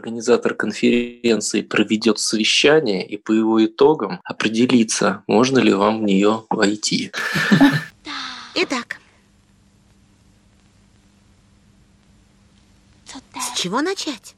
организатор конференции проведет совещание и по его итогам определится, можно ли вам в нее войти. Итак, с чего начать?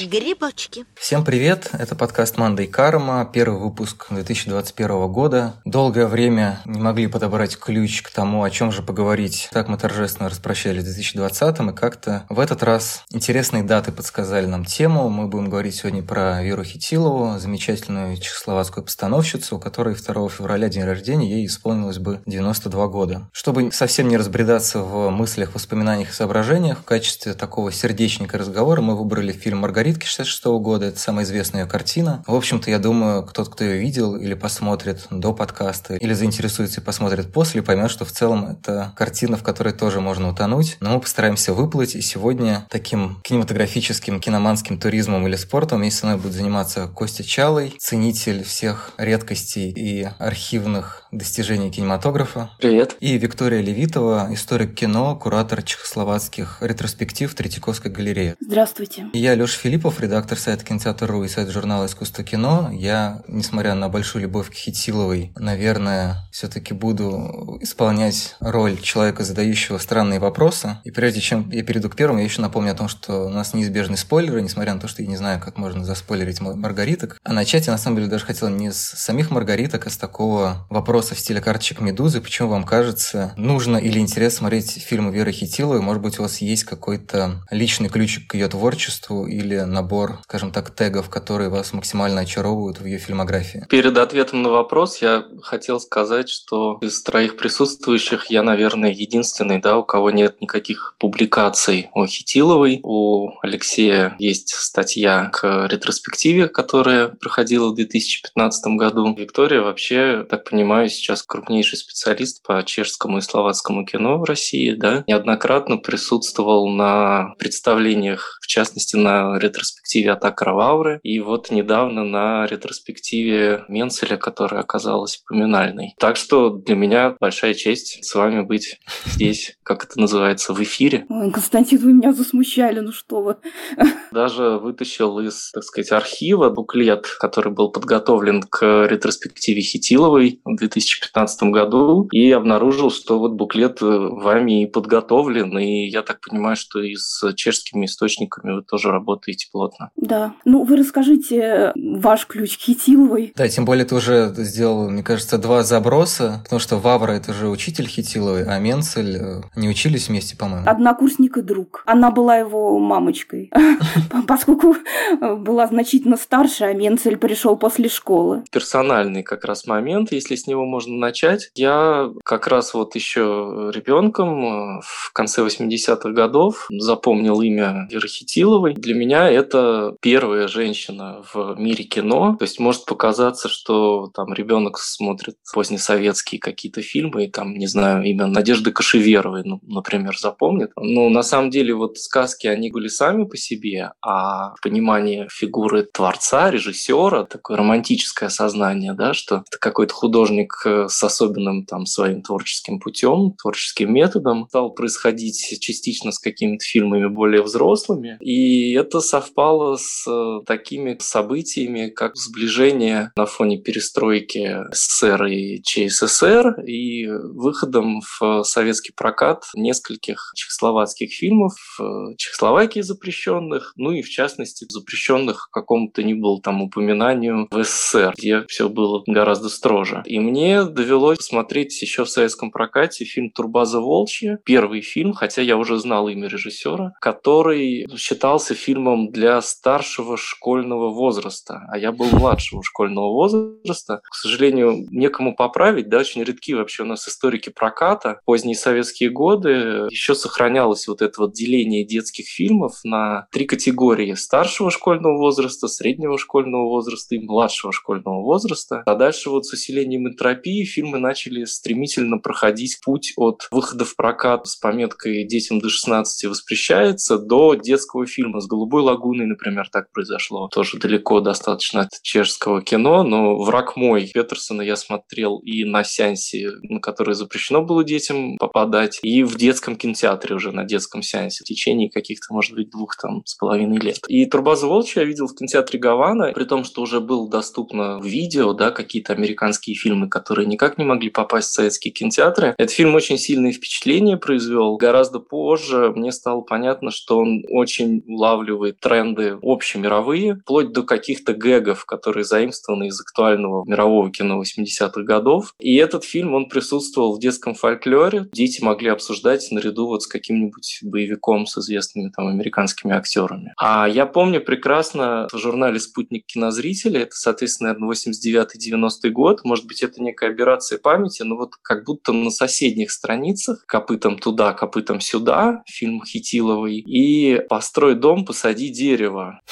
Грибочки. Всем привет, это подкаст «Манда и карма», первый выпуск 2021 года. Долгое время не могли подобрать ключ к тому, о чем же поговорить. Так мы торжественно распрощались в 2020 и как-то в этот раз интересные даты подсказали нам тему. Мы будем говорить сегодня про Веру Хитилову, замечательную чехословацкую постановщицу, у которой 2 февраля день рождения, ей исполнилось бы 92 года. Чтобы совсем не разбредаться в мыслях, воспоминаниях и соображениях, в качестве такого сердечника разговора мы выбрали фильм «Маргаритки» 66 года. Это самая известная ее картина. В общем-то, я думаю, тот, кто ее видел или посмотрит до подкаста, или заинтересуется и посмотрит после, поймет, что в целом это картина, в которой тоже можно утонуть. Но мы постараемся выплыть. И сегодня таким кинематографическим, киноманским туризмом или спортом вместе со мной будет заниматься Костя Чалый, ценитель всех редкостей и архивных достижений кинематографа. Привет. И Виктория Левитова, историк кино, куратор чехословацких ретроспектив Третьяковской галереи. Здравствуйте. И я Леша Филиппов, редактор сайта Кинотеатр.ру и сайт журнала «Искусство кино». Я, несмотря на большую любовь к Хитиловой, наверное, все-таки буду исполнять роль человека, задающего странные вопросы. И прежде чем я перейду к первому, я еще напомню о том, что у нас неизбежны спойлеры, несмотря на то, что я не знаю, как можно заспойлерить маргариток. А начать я, на самом деле, даже хотел не с самих маргариток, а с такого вопроса в стиле карточек Медузы. Почему вам кажется, нужно или интересно смотреть фильмы Веры Хитиловой? Может быть, у вас есть какой-то личный ключик к ее творчеству или набор, скажем так, тегов, которые вас максимально очаровывают в ее фильмографии? Перед ответом на вопрос я хотел сказать, что из троих присутствующих я, наверное, единственный, да, у кого нет никаких публикаций о Хитиловой. У Алексея есть статья к ретроспективе, которая проходила в 2015 году. Виктория вообще, так понимаю, сейчас крупнейший специалист по чешскому и словацкому кино в России, да, неоднократно присутствовал на представлениях, частности, на ретроспективе «Атака Равауры», и вот недавно на ретроспективе Менцеля, которая оказалась поминальной. Так что для меня большая честь с вами быть здесь, как это называется, в эфире. Ой, Константин, вы меня засмущали, ну что вы. Даже вытащил из, так сказать, архива буклет, который был подготовлен к ретроспективе Хитиловой в 2015 году, и обнаружил, что вот буклет вами и подготовлен, и я так понимаю, что и с чешскими источниками вы тоже работаете плотно. Да. Ну, вы расскажите ваш ключ к Хитиловой. Да, тем более ты уже сделал, мне кажется, два заброса, потому что Вавра – это же учитель Хитиловой, а Менцель э, не учились вместе, по-моему. Однокурсник и друг. Она была его мамочкой, поскольку была значительно старше, а Менцель пришел после школы. Персональный как раз момент, если с него можно начать. Я как раз вот еще ребенком э, в конце 80-х годов запомнил имя Веры Хитиловой. Для меня это первая женщина в мире кино. То есть может показаться, что там ребенок смотрит позднесоветские какие-то фильмы, и там, не знаю, имя Надежды Кашеверовой, ну, например, запомнит. Но на самом деле вот сказки, они были сами по себе, а понимание фигуры творца, режиссера, такое романтическое сознание, да, что это какой-то художник с особенным там своим творческим путем, творческим методом, стал происходить частично с какими-то фильмами более взрослыми. И это совпало с э, такими событиями, как сближение на фоне перестройки СССР и ЧССР и выходом в советский прокат нескольких чехословацких фильмов, в Чехословакии запрещенных, ну и в частности запрещенных какому-то ни было там упоминанию в СССР, где все было гораздо строже. И мне довелось посмотреть еще в советском прокате фильм «Турбаза Волчья», первый фильм, хотя я уже знал имя режиссера, который считался фильмом для старшего школьного возраста, а я был младшего школьного возраста. К сожалению, некому поправить, да, очень редки вообще у нас историки проката. Поздние советские годы еще сохранялось вот это вот деление детских фильмов на три категории. Старшего школьного возраста, среднего школьного возраста и младшего школьного возраста. А дальше вот с усилением кинотерапии фильмы начали стремительно проходить путь от выхода в прокат с пометкой «Детям до 16 воспрещается» до детского фильма. С «Голубой лагуной», например, так произошло. Тоже далеко достаточно от чешского кино, но «Враг мой» Петерсона я смотрел и на сеансе, на который запрещено было детям попадать, и в детском кинотеатре уже на детском сеансе в течение каких-то, может быть, двух там с половиной лет. И «Турбаза Волчья» я видел в кинотеатре Гавана, при том, что уже было доступно видео, да, какие-то американские фильмы, которые никак не могли попасть в советские кинотеатры. Этот фильм очень сильное впечатление произвел. Гораздо позже мне стало понятно, что он очень улавливает тренды общемировые, вплоть до каких-то гэгов, которые заимствованы из актуального мирового кино 80-х годов. И этот фильм, он присутствовал в детском фольклоре. Дети могли обсуждать наряду вот с каким-нибудь боевиком с известными там американскими актерами. А я помню прекрасно в журнале «Спутник кинозрителя», это, соответственно, наверное, 89-90 год, может быть, это некая операция памяти, но вот как будто на соседних страницах «Копытом туда, копытом сюда» фильм Хитиловой и «Построй дом, посади дерево»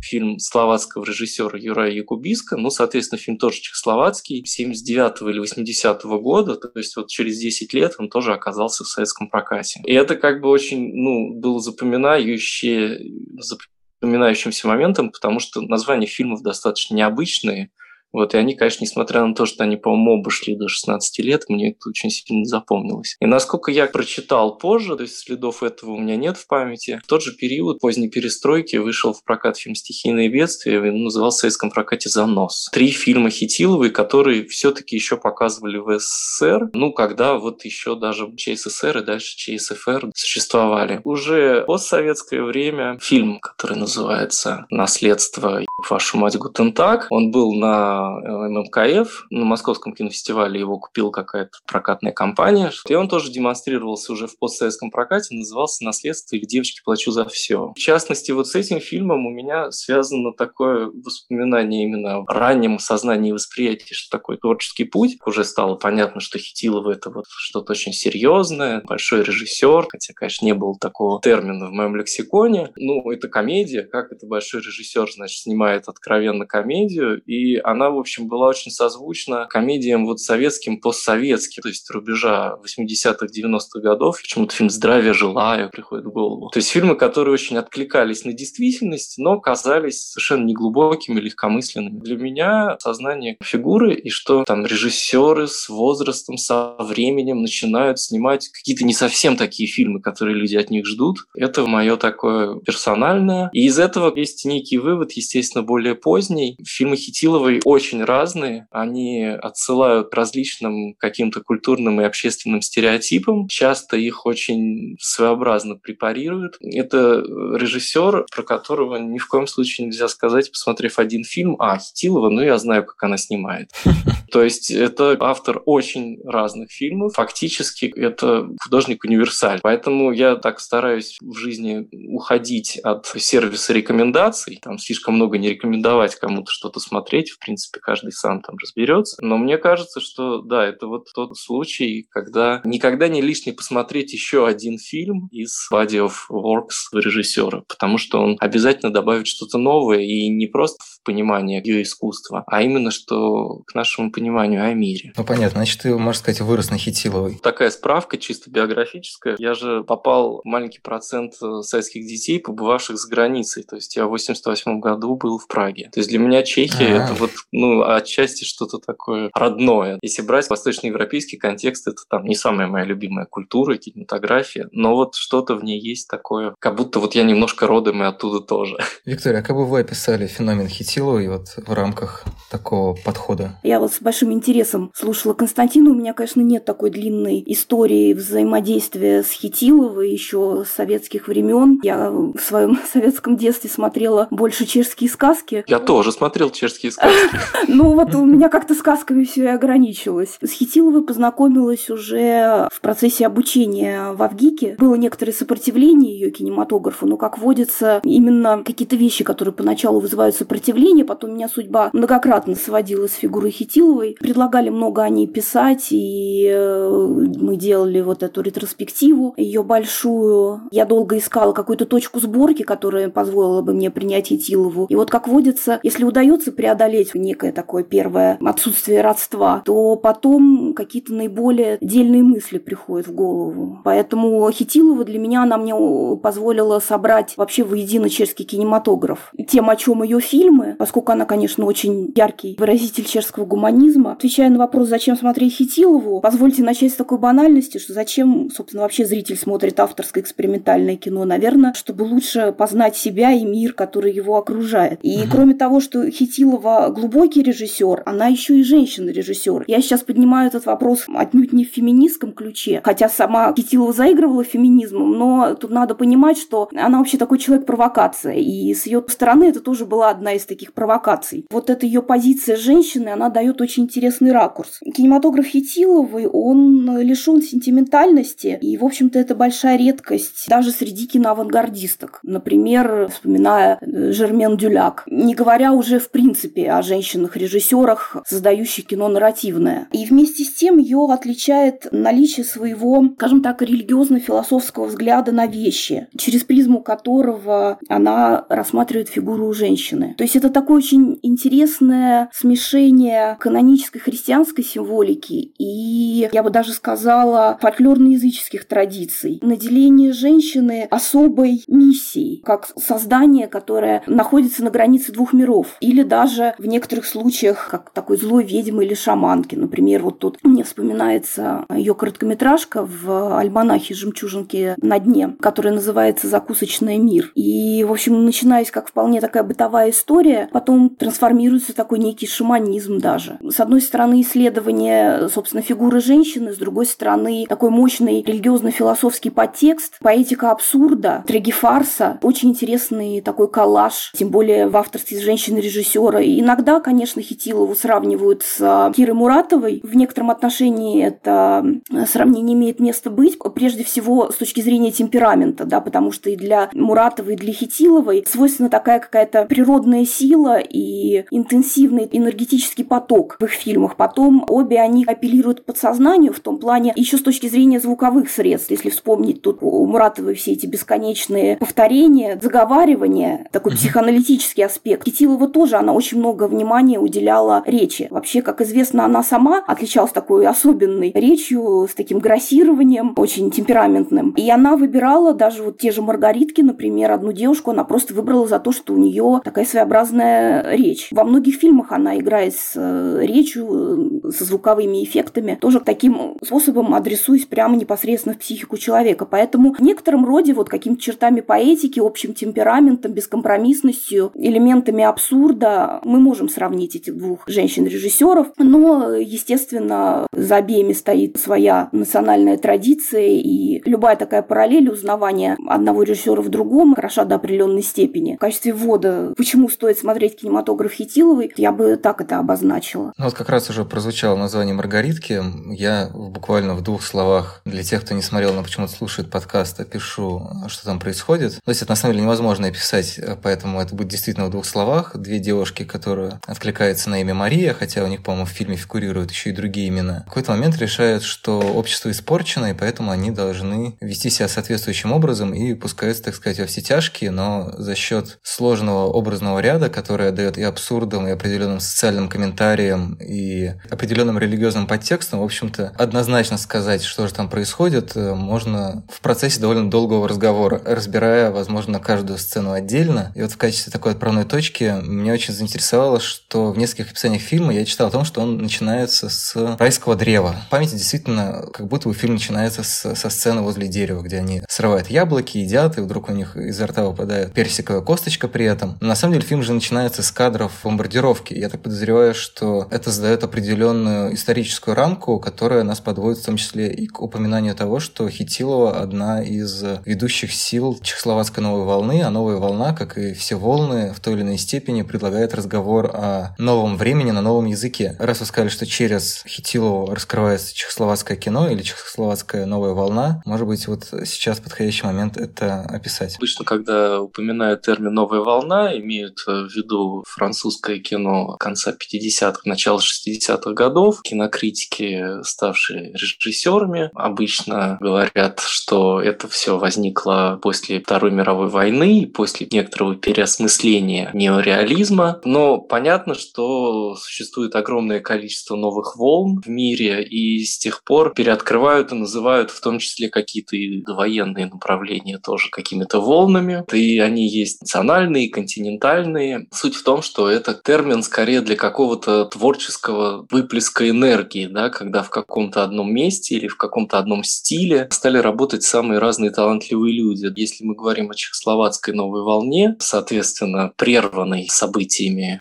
фильм словацкого режиссера Юрая Якубиска, ну, соответственно, фильм тоже чехословацкий, 79 или 80 -го года, то есть вот через 10 лет он тоже оказался в советском прокате. И это как бы очень, ну, было запоминающее, запоминающимся моментом, потому что названия фильмов достаточно необычные, вот, и они, конечно, несмотря на то, что они, по-моему, оба шли до 16 лет, мне это очень сильно запомнилось. И насколько я прочитал позже, то есть следов этого у меня нет в памяти, в тот же период поздней перестройки вышел в прокат фильм «Стихийные бедствия», он назывался в советском прокате «Занос». Три фильма Хитиловой, которые все-таки еще показывали в СССР, ну, когда вот еще даже ЧССР и дальше ЧСФР существовали. Уже постсоветское время фильм, который называется «Наследство вашу мать Гутентаг», он был на ММКФ. На Московском кинофестивале его купила какая-то прокатная компания. И он тоже демонстрировался уже в постсоветском прокате, назывался «Наследство» или «Девочки, плачу за все». В частности, вот с этим фильмом у меня связано такое воспоминание именно о раннем сознании и восприятии, что такой творческий путь. Уже стало понятно, что Хитилова — это вот что-то очень серьезное, большой режиссер, хотя, конечно, не было такого термина в моем лексиконе. Ну, это комедия, как это большой режиссер, значит, снимает откровенно комедию, и она в общем, была очень созвучна комедиям вот советским, постсоветским, то есть рубежа 80-х, 90-х годов. Почему-то фильм «Здравия желаю» приходит в голову. То есть фильмы, которые очень откликались на действительность, но казались совершенно неглубокими, легкомысленными. Для меня сознание фигуры и что там режиссеры с возрастом, со временем начинают снимать какие-то не совсем такие фильмы, которые люди от них ждут. Это мое такое персональное. И из этого есть некий вывод, естественно, более поздний. Фильмы Хитиловой очень разные. Они отсылают к различным каким-то культурным и общественным стереотипам. Часто их очень своеобразно препарируют. Это режиссер, про которого ни в коем случае нельзя сказать, посмотрев один фильм, а, Хитилова, ну я знаю, как она снимает. То есть это автор очень разных фильмов. Фактически это художник-универсаль. Поэтому я так стараюсь в жизни уходить от сервиса рекомендаций. Там слишком много не рекомендовать кому-то что-то смотреть. В принципе, принципе, каждый сам там разберется. Но мне кажется, что да, это вот тот случай, когда никогда не лишне посмотреть еще один фильм из body of works режиссера, потому что он обязательно добавит что-то новое и не просто в понимание ее искусства, а именно что к нашему пониманию о мире. Ну понятно, значит, ты, можно сказать, вырос на Хитиловой. Такая справка чисто биографическая. Я же попал в маленький процент э, советских детей, побывавших за границей. То есть я в 88 году был в Праге. То есть для меня Чехия А-а-а. это вот ну, отчасти что-то такое родное. Если брать восточноевропейский контекст, это там не самая моя любимая культура, кинематография, но вот что-то в ней есть такое, как будто вот я немножко родом и оттуда тоже. Виктория, а как бы вы описали феномен Хитиловой вот в рамках такого подхода? Я вот с большим интересом слушала Константина. У меня, конечно, нет такой длинной истории взаимодействия с Хитиловой еще с советских времен. Я в своем советском детстве смотрела больше чешские сказки. Я тоже смотрел чешские сказки. Ну вот у меня как-то сказками все и ограничилось. С Хитиловой познакомилась уже в процессе обучения в Авгике. Было некоторое сопротивление ее кинематографу, но, как водится, именно какие-то вещи, которые поначалу вызывают сопротивление, потом меня судьба многократно сводила с фигурой Хитиловой. Предлагали много о ней писать, и э, мы делали вот эту ретроспективу, ее большую. Я долго искала какую-то точку сборки, которая позволила бы мне принять Хитилову. И вот, как водится, если удается преодолеть некие некое такое первое отсутствие родства, то потом какие-то наиболее дельные мысли приходят в голову. Поэтому Хитилова для меня, она мне позволила собрать вообще воедино чешский кинематограф. Тем, о чем ее фильмы, поскольку она, конечно, очень яркий выразитель чешского гуманизма. Отвечая на вопрос, зачем смотреть Хитилову, позвольте начать с такой банальности, что зачем, собственно, вообще зритель смотрит авторское экспериментальное кино? Наверное, чтобы лучше познать себя и мир, который его окружает. И угу. кроме того, что Хитилова глубокий режиссер, она еще и женщина-режиссер. Я сейчас поднимаю этот вопрос отнюдь не в феминистском ключе, хотя сама Хитилова заигрывала феминизмом, но тут надо понимать, что она вообще такой человек-провокация, и с ее стороны это тоже была одна из таких провокаций. Вот эта ее позиция женщины, она дает очень интересный ракурс. Кинематограф Хитиловой, он лишен сентиментальности, и, в общем-то, это большая редкость даже среди киноавангардисток. Например, вспоминая э, Жермен Дюляк, не говоря уже в принципе о женщинах-режиссерах, создающих кино нарративное. И вместе с тем ее отличает наличие своего, скажем так, религиозно-философского взгляда на вещи, через призму которого она рассматривает фигуру женщины. То есть это такое очень интересное смешение канонической христианской символики и, я бы даже сказала, фольклорно-языческих традиций. Наделение женщины особой миссией, как создание, которое находится на границе двух миров. Или даже в некоторых случаях, как такой злой ведьмы или шаманки. Например, вот тут мне вспоминается ее короткометражка в альманахе «Жемчужинки на дне», которая называется «Закусочный мир». И, в общем, начинаясь как вполне такая бытовая история, потом трансформируется в такой некий шаманизм даже. С одной стороны, исследование, собственно, фигуры женщины, с другой стороны, такой мощный религиозно-философский подтекст, поэтика абсурда, трагифарса, очень интересный такой коллаж, тем более в авторстве женщины-режиссера. И иногда, конечно, Хитилову сравнивают с Кирой Муратовой. В некотором отношении это сравнение имеет место быть, прежде всего с точки зрения темперамента, да, потому что и для Муратовой, и для Хитиловой свойственна такая какая-то природная сила и интенсивный энергетический поток в их фильмах. Потом обе они апеллируют подсознанию в том плане еще с точки зрения звуковых средств. Если вспомнить тут у Муратовой все эти бесконечные повторения, заговаривания, такой психоаналитический аспект. Китилова тоже, она очень много внимания уделяла речи. Вообще, как известно, она сама отличалась такой особенной речью, с таким грассированием, очень темпераментным. И она выбирала даже вот те же Маргаритки, например, одну девушку она просто выбрала за то, что у нее такая своеобразная речь. Во многих фильмах она играет с э, речью, со звуковыми эффектами, тоже таким способом адресуясь прямо непосредственно в психику человека. Поэтому в некотором роде вот какими-то чертами поэтики, общим темпераментом, бескомпромиссностью, элементами абсурда мы можем сравнить этих двух женщин-режиссеров. Но, естественно, за обеими стоит своя национальная традиция, и любая такая параллель узнавания одного режиссера в другом хороша до определенной степени. В качестве ввода, почему стоит смотреть кинематограф Хитиловой, я бы так это обозначила. Ну вот как раз уже прозвучало название Маргаритки. Я буквально в двух словах для тех, кто не смотрел, но почему-то слушает подкаст, опишу, что там происходит. То есть это на самом деле невозможно описать, поэтому это будет действительно в двух словах. Две девушки, которые откликаются на имя Мария, хотя у них, по-моему, в фильме фигурируют еще и другие имена. В какой-то момент решают, что общество испорчено, и поэтому они должны вести себя соответствующим образом и пускаются, так сказать, во все тяжкие, но за счет сложного образного ряда, который дает и абсурдом, и определенным социальным комментариям, и определенным религиозным подтекстом, в общем-то, однозначно сказать, что же там происходит, э, можно в процессе довольно долгого разговора, разбирая, возможно, каждую сцену отдельно. И вот в качестве такой отправной точки меня очень заинтересовало, что в нескольких описаниях фильма я читал о том, что он начинается с райского древа. В памяти действительно, как будто бы фильм начинается с, со сцены возле дерева, где они срывают яблоки, едят, и вдруг у них изо рта выпадает персиковая косточка при этом. Но на самом деле фильм же начинается с кадров бомбардировки. Я так подозреваю, что это задает определенную историческую рамку, которая нас подводит в том числе и к упоминанию того, что Хитилова одна из ведущих сил чехословацкой новой волны, а новая волна, как и все волны, в той или иной степени предлагает разговор о новом времени на новом языке. Раз вы сказали, что через Хитилову раскрывается чехословацкое кино или чехословацкая новая волна, может быть, вот сейчас подходящий момент это описать. Обычно, когда упоминают термин «новая волна», имеют в виду французское кино конца 50-х, начала 60-х годов. Кинокритики, ставшие режиссерами, обычно говорят, что это все возникло после Второй мировой войны, после некоторого переосмысления неореализма. Но понятно, понятно, что существует огромное количество новых волн в мире, и с тех пор переоткрывают и называют в том числе какие-то военные направления тоже какими-то волнами. И они есть национальные, континентальные. Суть в том, что это термин скорее для какого-то творческого выплеска энергии, да, когда в каком-то одном месте или в каком-то одном стиле стали работать самые разные талантливые люди. Если мы говорим о чехословацкой новой волне, соответственно, прерванной событиями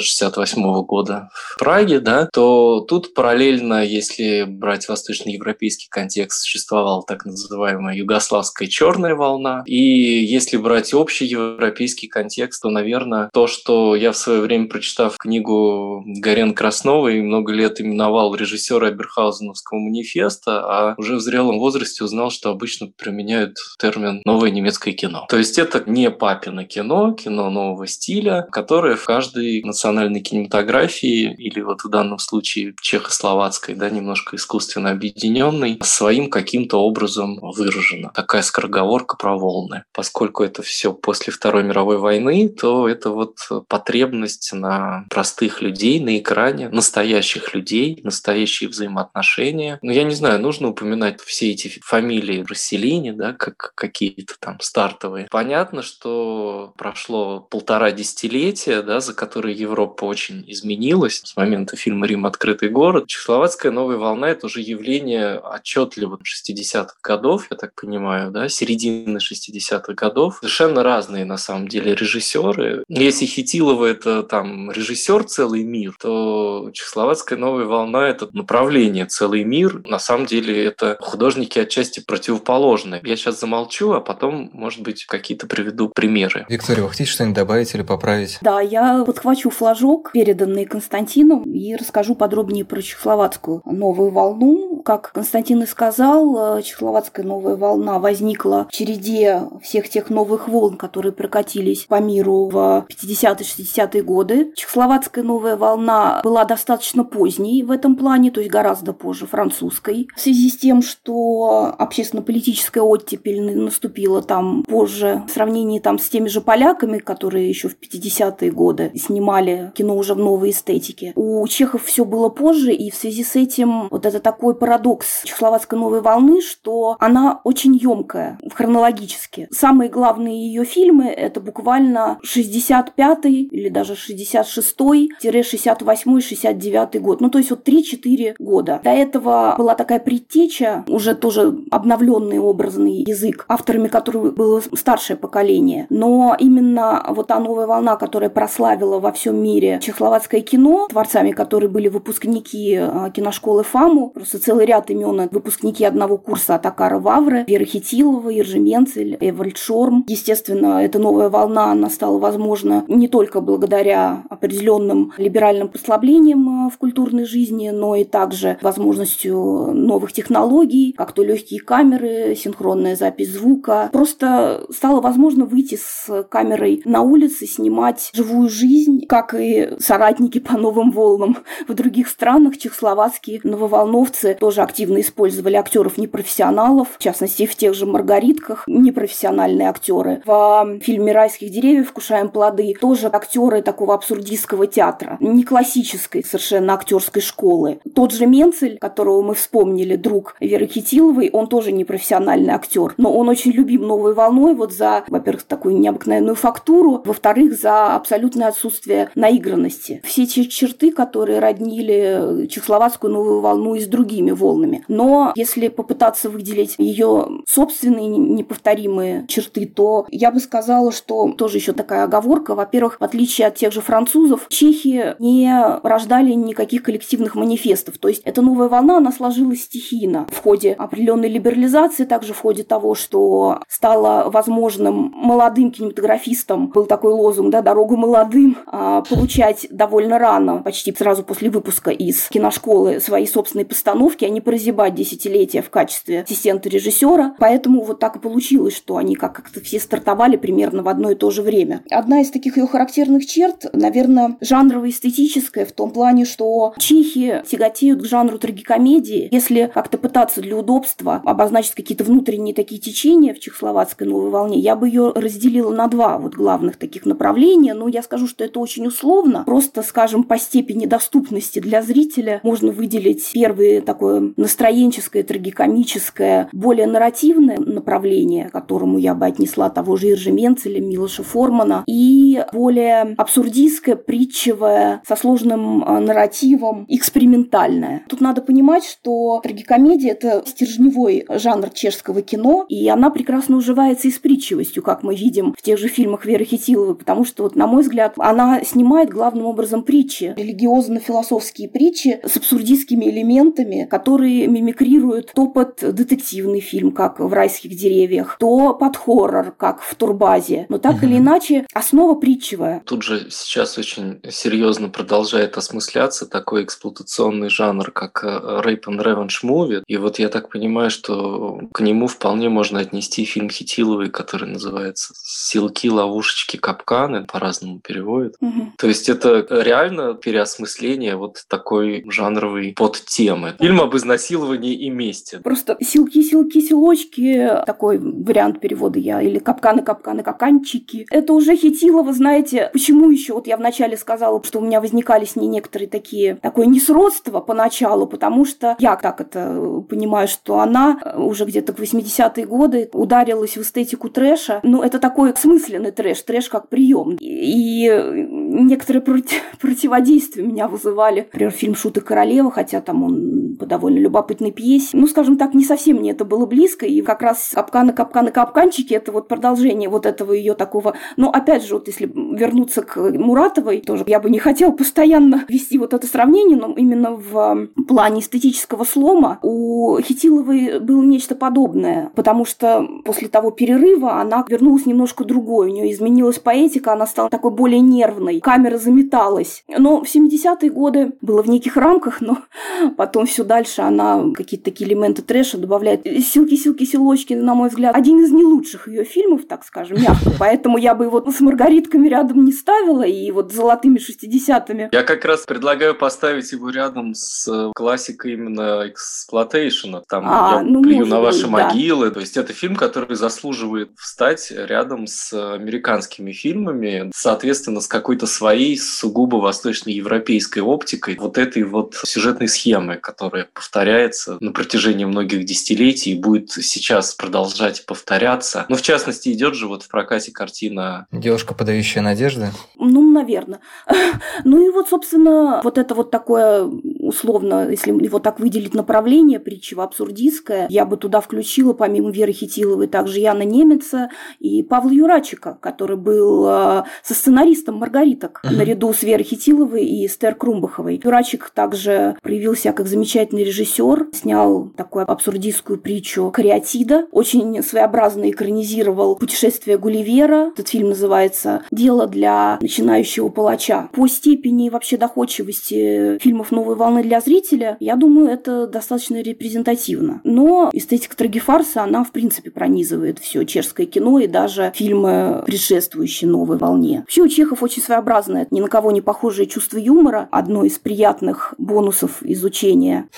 1968 года в Праге, да, то тут параллельно, если брать восточноевропейский контекст, существовала так называемая югославская черная волна. И если брать общий европейский контекст, то, наверное, то, что я в свое время, прочитав книгу Гарен Красновой, много лет именовал режиссера Эберхаузеновского манифеста, а уже в зрелом возрасте узнал, что обычно применяют термин «новое немецкое кино». То есть это не папино кино, кино нового стиля, которое в каждой национальной кинематографии или вот в данном случае чехословацкой, да, немножко искусственно объединенной, своим каким-то образом выражено. Такая скороговорка про волны. Поскольку это все после Второй мировой войны, то это вот потребность на простых людей на экране, настоящих людей, настоящие взаимоотношения. Но ну, я не знаю, нужно упоминать все эти фамилии расселения, да, как какие-то там стартовые. Понятно, что прошло полтора десятилетия, да, за которые Европа очень изменилась с момента фильма «Рим. Открытый город». Чехословацкая новая волна – это уже явление отчетливо 60-х годов, я так понимаю, да, середины 60-х годов. Совершенно разные, на самом деле, режиссеры. Если Хитилова – это там режиссер «Целый мир», то чехословацкая новая волна – это направление «Целый мир». На самом деле это художники отчасти противоположные. Я сейчас замолчу, а потом, может быть, какие-то приведу примеры. Виктория, вы хотите что-нибудь добавить или поправить? Да, я подхвачу флажок, переданный Константину, и расскажу подробнее про чехословацкую новую волну. Как Константин и сказал, э, чехословацкая новая волна возникла в череде всех тех новых волн, которые прокатились по миру в 50-60-е годы. Чехословацкая новая волна была достаточно поздней в этом плане, то есть гораздо позже французской, в связи с тем, что общественно-политическая оттепель наступила там позже, в сравнении там с теми же поляками, которые еще в 50-е годы снимали кино уже в новой эстетике. У чехов все было позже, и в связи с этим вот это такой парадокс чехословацкой новой волны, что она очень емкая хронологически. Самые главные ее фильмы это буквально 65-й или даже 66-й, 68-й, 69 год. Ну, то есть вот 3-4 года. До этого была такая предтеча, уже тоже обновленный образный язык, авторами которого было старшее поколение. Но именно вот та новая волна, которая прославила во всем мире чехословацкое кино, творцами которой были выпускники а, киношколы ФАМу, просто целый ряд имен, выпускники одного курса Атакара Вавры, Вера Хитилова, Ержи Менцель, Эвальд Шорм. Естественно, эта новая волна, она стала возможна не только благодаря определенным либеральным послаблениям а, в культурной жизни, но и также возможностью новых технологий, как то легкие камеры, синхронная запись звука. Просто стало возможно выйти с камерой на улице, снимать живую жизнь, как и соратники по новым волнам в других странах. Чехословацкие нововолновцы тоже активно использовали актеров непрофессионалов, в частности, в тех же «Маргаритках» непрофессиональные актеры. В фильме «Райских деревьев. Вкушаем плоды» тоже актеры такого абсурдистского театра, не классической совершенно актерской школы. Тот же Менцель, которого мы вспомнили, друг Веры Хитиловой, он тоже непрофессиональный актер, но он очень любим новой волной вот за, во-первых, такую необыкновенную фактуру, во-вторых, за абсолютное отсутствие наигранности. Все те черты, которые роднили чехословацкую новую волну и с другими волнами. Но если попытаться выделить ее собственные неповторимые черты, то я бы сказала, что тоже еще такая оговорка. Во-первых, в отличие от тех же французов, чехи не рождали никаких коллективных манифестов. То есть эта новая волна, она сложилась стихийно в ходе определенной либерализации, также в ходе того, что стало возможным молодым кинематографистам, был такой лозунг, да, «Дорогу молодым», а, получать довольно рано, почти сразу после выпуска из киношколы свои собственные постановки, а не прозябать десятилетия в качестве ассистента режиссера. Поэтому вот так и получилось, что они как-то все стартовали примерно в одно и то же время. Одна из таких ее характерных черт, наверное, жанрово-эстетическая в том плане, что чехи тяготеют к жанру трагикомедии. Если как-то пытаться для удобства обозначить какие-то внутренние такие течения в чехословацкой новой волне, я бы ее разделила на два вот главных таких направления, но я скажу, что это очень условно условно. Просто, скажем, по степени доступности для зрителя можно выделить первое такое настроенческое, трагикомическое, более нарративное направление, которому я бы отнесла того же Иржи Менцеля, Милоша Формана, и более абсурдистское, притчевое, со сложным а, нарративом, экспериментальное. Тут надо понимать, что трагикомедия – это стержневой жанр чешского кино, и она прекрасно уживается и с притчивостью, как мы видим в тех же фильмах Веры Хитиловой, потому что, вот, на мой взгляд, она снимает главным образом притчи, религиозно-философские притчи с абсурдистскими элементами, которые мимикрируют то под детективный фильм, как в «Райских деревьях», то под хоррор, как в «Турбазе». Но так угу. или иначе, основа притчевая. Тут же сейчас очень серьезно продолжает осмысляться такой эксплуатационный жанр, как э, Rape and Revenge Movie. И вот я так понимаю, что к нему вполне можно отнести фильм Хитиловой, который называется «Силки, ловушечки, капканы», по-разному переводят. Угу. То есть это реально переосмысление вот такой жанровой подтемы. Фильм об изнасиловании и мести. Просто «Силки, силки, силочки» такой вариант перевода я, или «Капканы, капканы, капканчики». Это уже Хитилова, знаете, почему еще вот я вначале сказала, что у меня возникали с ней некоторые такие, такое несродство поначалу, потому что я так это понимаю, что она уже где-то к 80-е годы ударилась в эстетику трэша. Ну, это такой смысленный трэш, трэш как прием. И некоторые против, противодействия меня вызывали. Например, фильм «Шут и королева», хотя там он по довольно любопытной пьесе. Ну, скажем так, не совсем мне это было близко. И как раз «Капканы, капканы, капканчики» — это вот продолжение вот этого ее такого... Но опять же, вот если вернуться к Муратовой, тоже я бы не хотела постоянно вести вот это сравнение, но именно в плане эстетического слома у Хитиловой было нечто подобное, потому что после того перерыва она вернулась немножко другой, у нее изменилась поэтика, она стала такой более нервной, камера заметалась. Но в 70-е годы было в неких рамках, но потом все дальше она какие-то такие элементы трэша добавляет. Силки, силки, силочки, на мой взгляд, один из не лучших ее фильмов, так скажем, мягко. Поэтому я бы его с Маргаритками рядом не ставила, и вот золотыми шестидесятыми. Я как раз предлагаю поставить его рядом с э, классикой именно эксплуатейшена. Там а, я ну, плюю на ваши быть, могилы. Да. То есть это фильм, который заслуживает встать рядом с американскими фильмами, соответственно, с какой-то своей сугубо восточноевропейской оптикой, вот этой вот сюжетной схемы, которая повторяется на протяжении многих десятилетий и будет сейчас продолжать повторяться. Ну, в частности, идет же вот в прокате картина «Девушка, подающая надежды». Ну, наверное. Ну и вот, собственно, вот это вот такое условно, если его так выделить, направление притчево-абсурдистское, я бы туда включила, помимо Веры Хитиловой, также Яна Немеца и Павла Юрачика, который был э, со сценаристом «Маргариток» наряду с Верой Хитиловой и Эстер Крумбаховой. Юрачик также проявился как замечательный режиссер, снял такую абсурдистскую притчу «Кариатида», очень своеобразно экранизировал «Путешествие Гулливера». Этот фильм называется «Дело для начинающего палача». По степени вообще доходчивости фильмов новой волны для зрителя, я думаю, это достаточно репрезентативно. Но эстетика трагефарса, она в принципе пронизывает все чешское кино и даже фильмы, предшествующие новой волне. Вообще у чехов очень своеобразное, ни на кого не похожее чувство юмора. Одно из приятных бонусов изучения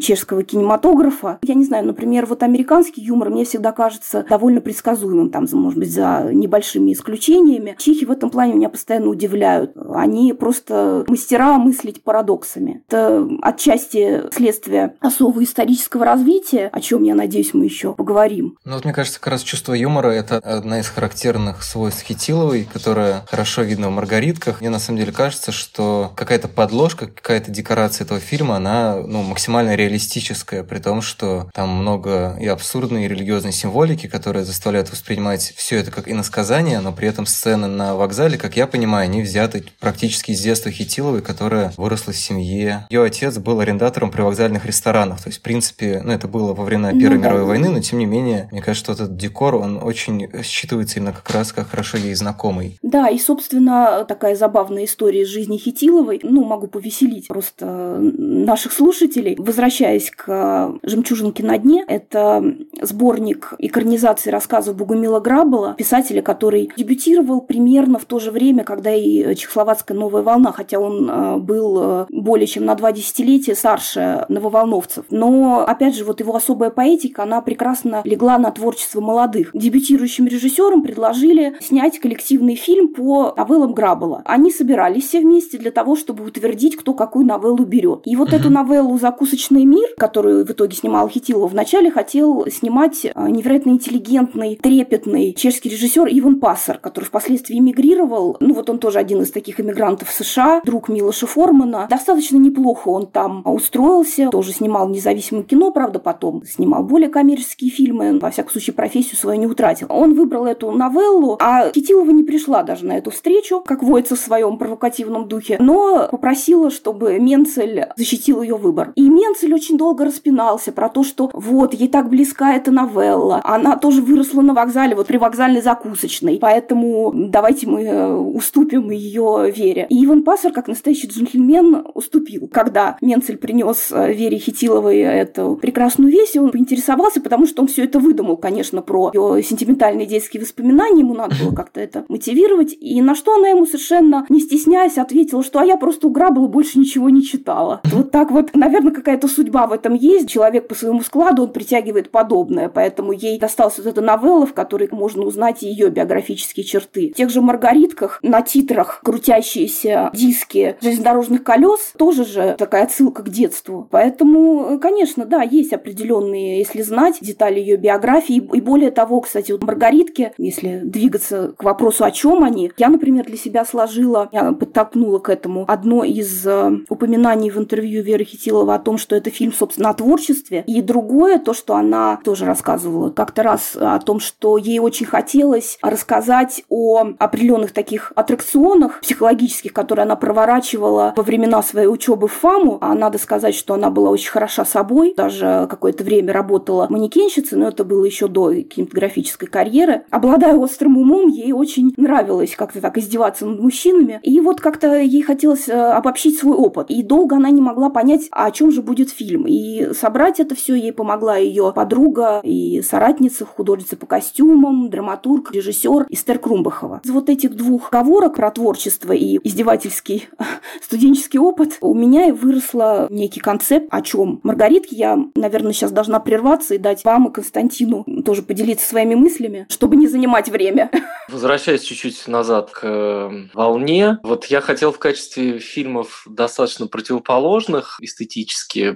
чешского кинематографа. Я не знаю, например, вот американский юмор мне всегда кажется довольно предсказуемым, там, может быть, за небольшими исключениями. Чехи в этом плане меня постоянно удивляют. Они просто мастера мыслить парадоксами. Это отчасти следствие особого исторического развития, о чем, я надеюсь, мы еще поговорим. Ну вот мне кажется, как раз чувство юмора – это одна из характерных свойств Хитиловой, которая хорошо видна в «Маргаритках». Мне на самом деле кажется, что какая-то подложка, какая-то декорация этого фильма, она ну, максимально реалистична реалистическое, при том, что там много и абсурдной, и религиозной символики, которая заставляет воспринимать все это как иносказание, но при этом сцены на вокзале, как я понимаю, они взяты практически из детства Хитиловой, которая выросла в семье. Ее отец был арендатором при вокзальных ресторанах, то есть, в принципе, ну, это было во время Первой ну, мировой да. войны, но, тем не менее, мне кажется, что этот декор, он очень считывается именно как раз как хорошо ей знакомый. Да, и, собственно, такая забавная история из жизни Хитиловой, ну, могу повеселить просто наших слушателей. Возвращаясь возвращаясь к э, «Жемчужинке на дне», это сборник экранизации рассказов Бугумила Грабала, писателя, который дебютировал примерно в то же время, когда и чехословацкая «Новая волна», хотя он э, был э, более чем на два десятилетия старше нововолновцев. Но, опять же, вот его особая поэтика, она прекрасно легла на творчество молодых. Дебютирующим режиссерам предложили снять коллективный фильм по новеллам Граббела. Они собирались все вместе для того, чтобы утвердить, кто какую новеллу берет. И вот эту новеллу «Закусочный мир», которую в итоге снимал Хитилова, вначале хотел снимать э, невероятно интеллигентный, трепетный чешский режиссер Иван Пассер, который впоследствии эмигрировал. Ну вот он тоже один из таких эмигрантов США, друг Милоша Формана. Достаточно неплохо он там устроился, тоже снимал независимое кино, правда, потом снимал более коммерческие фильмы, во всяком случае, профессию свою не утратил. Он выбрал эту новеллу, а Хитилова не пришла даже на эту встречу, как водится в своем провокативном духе, но попросила, чтобы Менцель защитил ее выбор. И Менцель очень долго распинался про то, что вот, ей так близка эта новелла, она тоже выросла на вокзале, вот при вокзальной закусочной, поэтому давайте мы э, уступим ее Вере. И Иван Пассер, как настоящий джентльмен, уступил. Когда Менцель принес э, Вере Хитиловой эту прекрасную весть, он поинтересовался, потому что он все это выдумал, конечно, про ее сентиментальные детские воспоминания, ему надо было как-то это мотивировать, и на что она ему совершенно не стесняясь ответила, что а я просто у Граббела больше ничего не читала. Вот так вот, наверное, какая-то судьба в этом есть. Человек по своему складу, он притягивает подобное, поэтому ей досталась вот эта новелла, в которой можно узнать ее биографические черты. В тех же «Маргаритках» на титрах крутящиеся диски железнодорожных колес тоже же такая отсылка к детству. Поэтому, конечно, да, есть определенные, если знать, детали ее биографии. И более того, кстати, вот «Маргаритки», если двигаться к вопросу, о чем они, я, например, для себя сложила, я подтолкнула к этому одно из э, упоминаний в интервью Веры Хитилова о том, что это фильм, собственно, о творчестве. И другое, то, что она тоже рассказывала как-то раз о том, что ей очень хотелось рассказать о определенных таких аттракционах психологических, которые она проворачивала во времена своей учебы в ФАМу. А надо сказать, что она была очень хороша собой, даже какое-то время работала манекенщицей, но это было еще до кинематографической карьеры. Обладая острым умом, ей очень нравилось как-то так издеваться над мужчинами. И вот как-то ей хотелось э, обобщить свой опыт. И долго она не могла понять, а о чем же будет фильм. И собрать это все ей помогла ее подруга и соратница, художница по костюмам, драматург, режиссер Эстер Крумбахова. Из вот этих двух говорок про творчество и издевательский студенческий опыт у меня и выросла некий концепт, о чем. Маргаритки я, наверное, сейчас должна прерваться и дать вам и Константину тоже поделиться своими мыслями, чтобы не занимать время. Возвращаясь чуть-чуть назад к э, волне, вот я хотел в качестве фильмов достаточно противоположных эстетически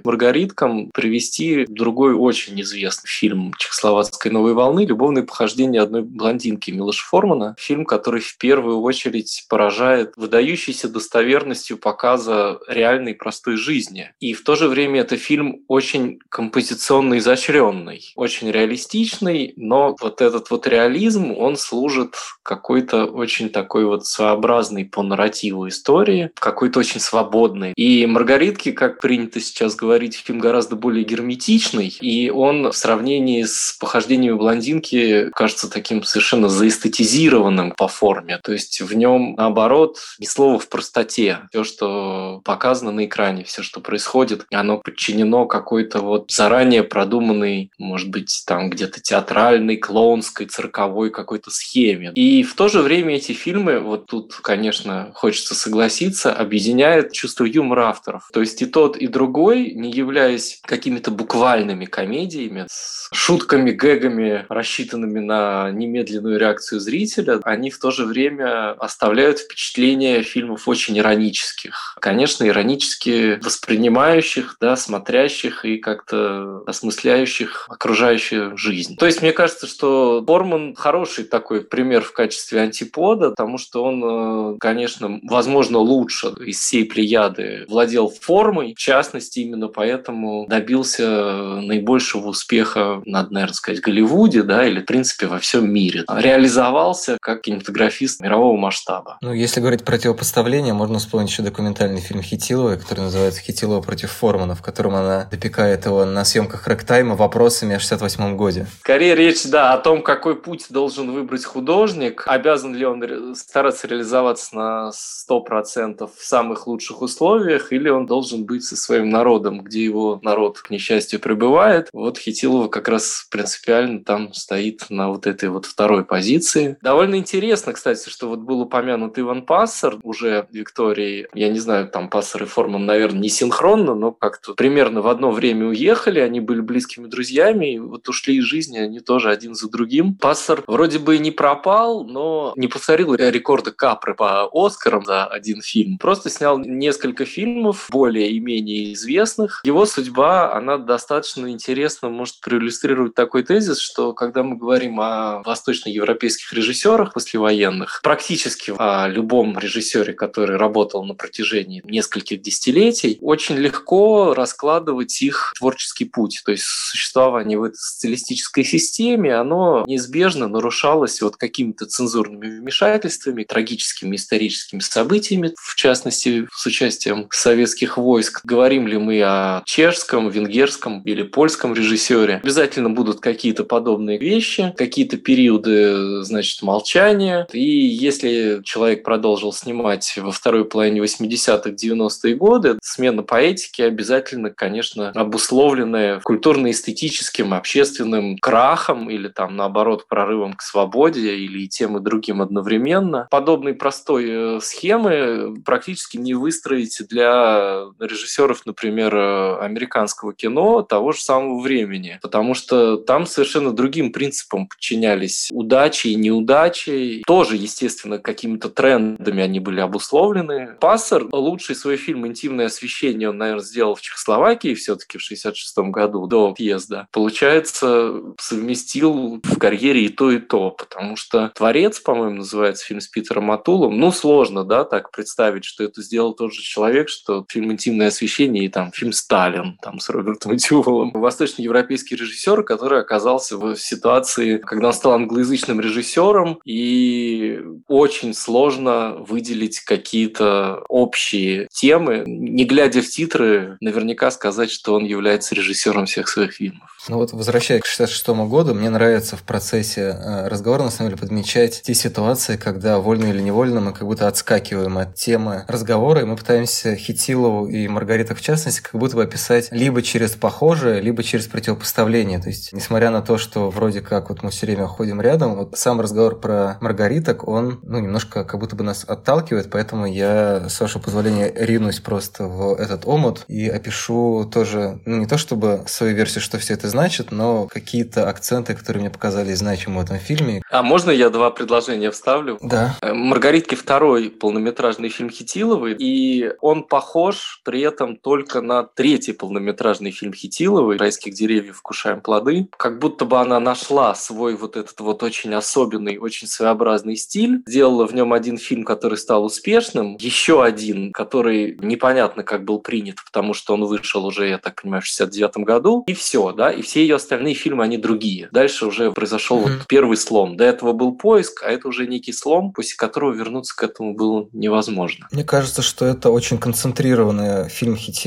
Маргариткам привести другой очень известный фильм чехословацкой новой волны «Любовные похождения одной блондинки» Милоша Формана. Фильм, который в первую очередь поражает выдающейся достоверностью показа реальной простой жизни. И в то же время это фильм очень композиционно изощренный, очень реалистичный, но вот этот вот реализм, он служит какой-то очень такой вот своеобразной по нарративу истории, какой-то очень свободной. И «Маргаритки», как принято сейчас говорить, фильм гораздо более герметичный, и он в сравнении с «Похождениями блондинки» кажется таким совершенно заэстетизированным по форме. То есть в нем, наоборот, ни слова в простоте. Все, что показано на экране, все, что происходит, оно подчинено какой-то вот заранее продуманной, может быть, там где-то театральной, клоунской, цирковой какой-то схеме. И в то же время эти фильмы, вот тут, конечно, хочется согласиться, объединяет чувство юмора авторов. То есть и тот, и другой, не являясь какими-то буквальными комедиями, с шутками, гэгами, рассчитанными на немедленную реакцию зрителя, они в то же время оставляют впечатление фильмов очень иронических. Конечно, иронически воспринимающих, да, смотрящих и как-то осмысляющих окружающую жизнь. То есть мне кажется, что Борман хороший такой пример в качестве антипода, потому что он, э, конечно, возможно, лучше из всей плеяды владел формой, в частности, именно поэтому добился наибольшего успеха, надо, наверное, сказать, Голливуде, да, или, в принципе, во всем мире. Реализовался как кинематографист мирового масштаба. Ну, если говорить противопоставление, можно вспомнить еще документальный фильм Хитиловой, который называется «Хитилова против Формана», в котором она допекает его на съемках рэктайма вопросами о 68-м годе. Скорее речь, да, о том, какой путь должен выбрать художник, обязан ли он стараться реализоваться на 100% в самых лучших условиях, или он должен быть со своим народом, где его народ, к несчастью, пребывает. Вот Хитилова как раз принципиально там стоит на вот этой вот второй позиции. Довольно интересно, кстати, что вот был упомянут Иван Пассер, уже Виктории, я не знаю, там Пассер и Форман наверное, не синхронно, но как-то примерно в одно время уехали, они были близкими друзьями, и вот ушли из жизни они тоже один за другим. Пассер вроде бы и не пропал, но не повторил рекорды Капры по Оскарам за один фильм. Просто снял несколько фильмов, более и менее известных. Его судьба, она достаточно интересно может проиллюстрировать такой тезис, что когда мы говорим о восточноевропейских режиссерах послевоенных, практически о любом режиссере, который работал на протяжении нескольких десятилетий, очень легко раскладывать их творческий путь. То есть существование в этой социалистической системе, оно неизбежно нарушалось вот какими-то цензурными вмешательствами, трагическими историческими событиями, в частности, с участием советских войск. Говорим ли мы о чешском, венгерском или польском режиссере, обязательно будут какие-то подобные вещи, какие-то периоды, значит, молчания. И если человек продолжил снимать во второй половине 80-х, 90-е годы, смена поэтики обязательно, конечно, обусловленная культурно-эстетическим, общественным крахом или там, наоборот, прорывом к свободе или и тем и другим одновременно. Подобной простой э, схемы практически не выстроить для режиссеров, например, э, американского кино того же самого времени, потому что там совершенно другим принципам подчинялись удачи и неудачи. Тоже, естественно, какими-то трендами они были обусловлены. Пассер лучший свой фильм «Интимное освещение» он, наверное, сделал в Чехословакии все-таки в 66 году до отъезда. Получается, совместил в карьере и то, и то, потому что «Творец», по-моему, называется фильм с Питером Матулом. Ну, сложно, да, так представить, что это сделал тот же человек, что фильм «Интимное освещение» и там фильм «Сталин» там с Робертом Дювалом. Восточноевропейский режиссер, который оказался в ситуации, когда он стал англоязычным режиссером, и очень сложно выделить какие-то общие темы. Не глядя в титры, наверняка сказать, что он является режиссером всех своих фильмов. Ну вот, возвращаясь к 66 году, мне нравится в процессе э, разговора, на самом деле, подмечать те ситуации, когда вольно или невольно мы как будто отскакиваем от темы разговора, и мы пытаемся Хитилову и Маргарита частности как будто бы описать либо через похожее, либо через противопоставление. То есть, несмотря на то, что вроде как вот мы все время ходим рядом, вот сам разговор про Маргариток, он ну, немножко как будто бы нас отталкивает, поэтому я, с вашего позволения, ринусь просто в этот омут и опишу тоже, ну, не то чтобы свою версию, что все это значит, но какие-то акценты, которые мне показались значимы в этом фильме. А можно я два предложения вставлю? Да. Э, «Маргаритки» второй полнометражный фильм Хитиловой, и он похож при этом только на третий полнометражный фильм Хитиловой «Райских деревьев вкушаем плоды». Как будто бы она нашла свой вот этот вот очень особенный, очень своеобразный стиль, сделала в нем один фильм, который стал успешным, еще один, который непонятно как был принят, потому что он вышел уже, я так понимаю, в 69 году, и все, да, и все ее остальные фильмы, они другие. Дальше уже произошел mm-hmm. вот первый слом. До этого был поиск, а это уже некий слом, после которого вернуться к этому было невозможно. Мне кажется, что это очень концентрированный фильм Хитиловой.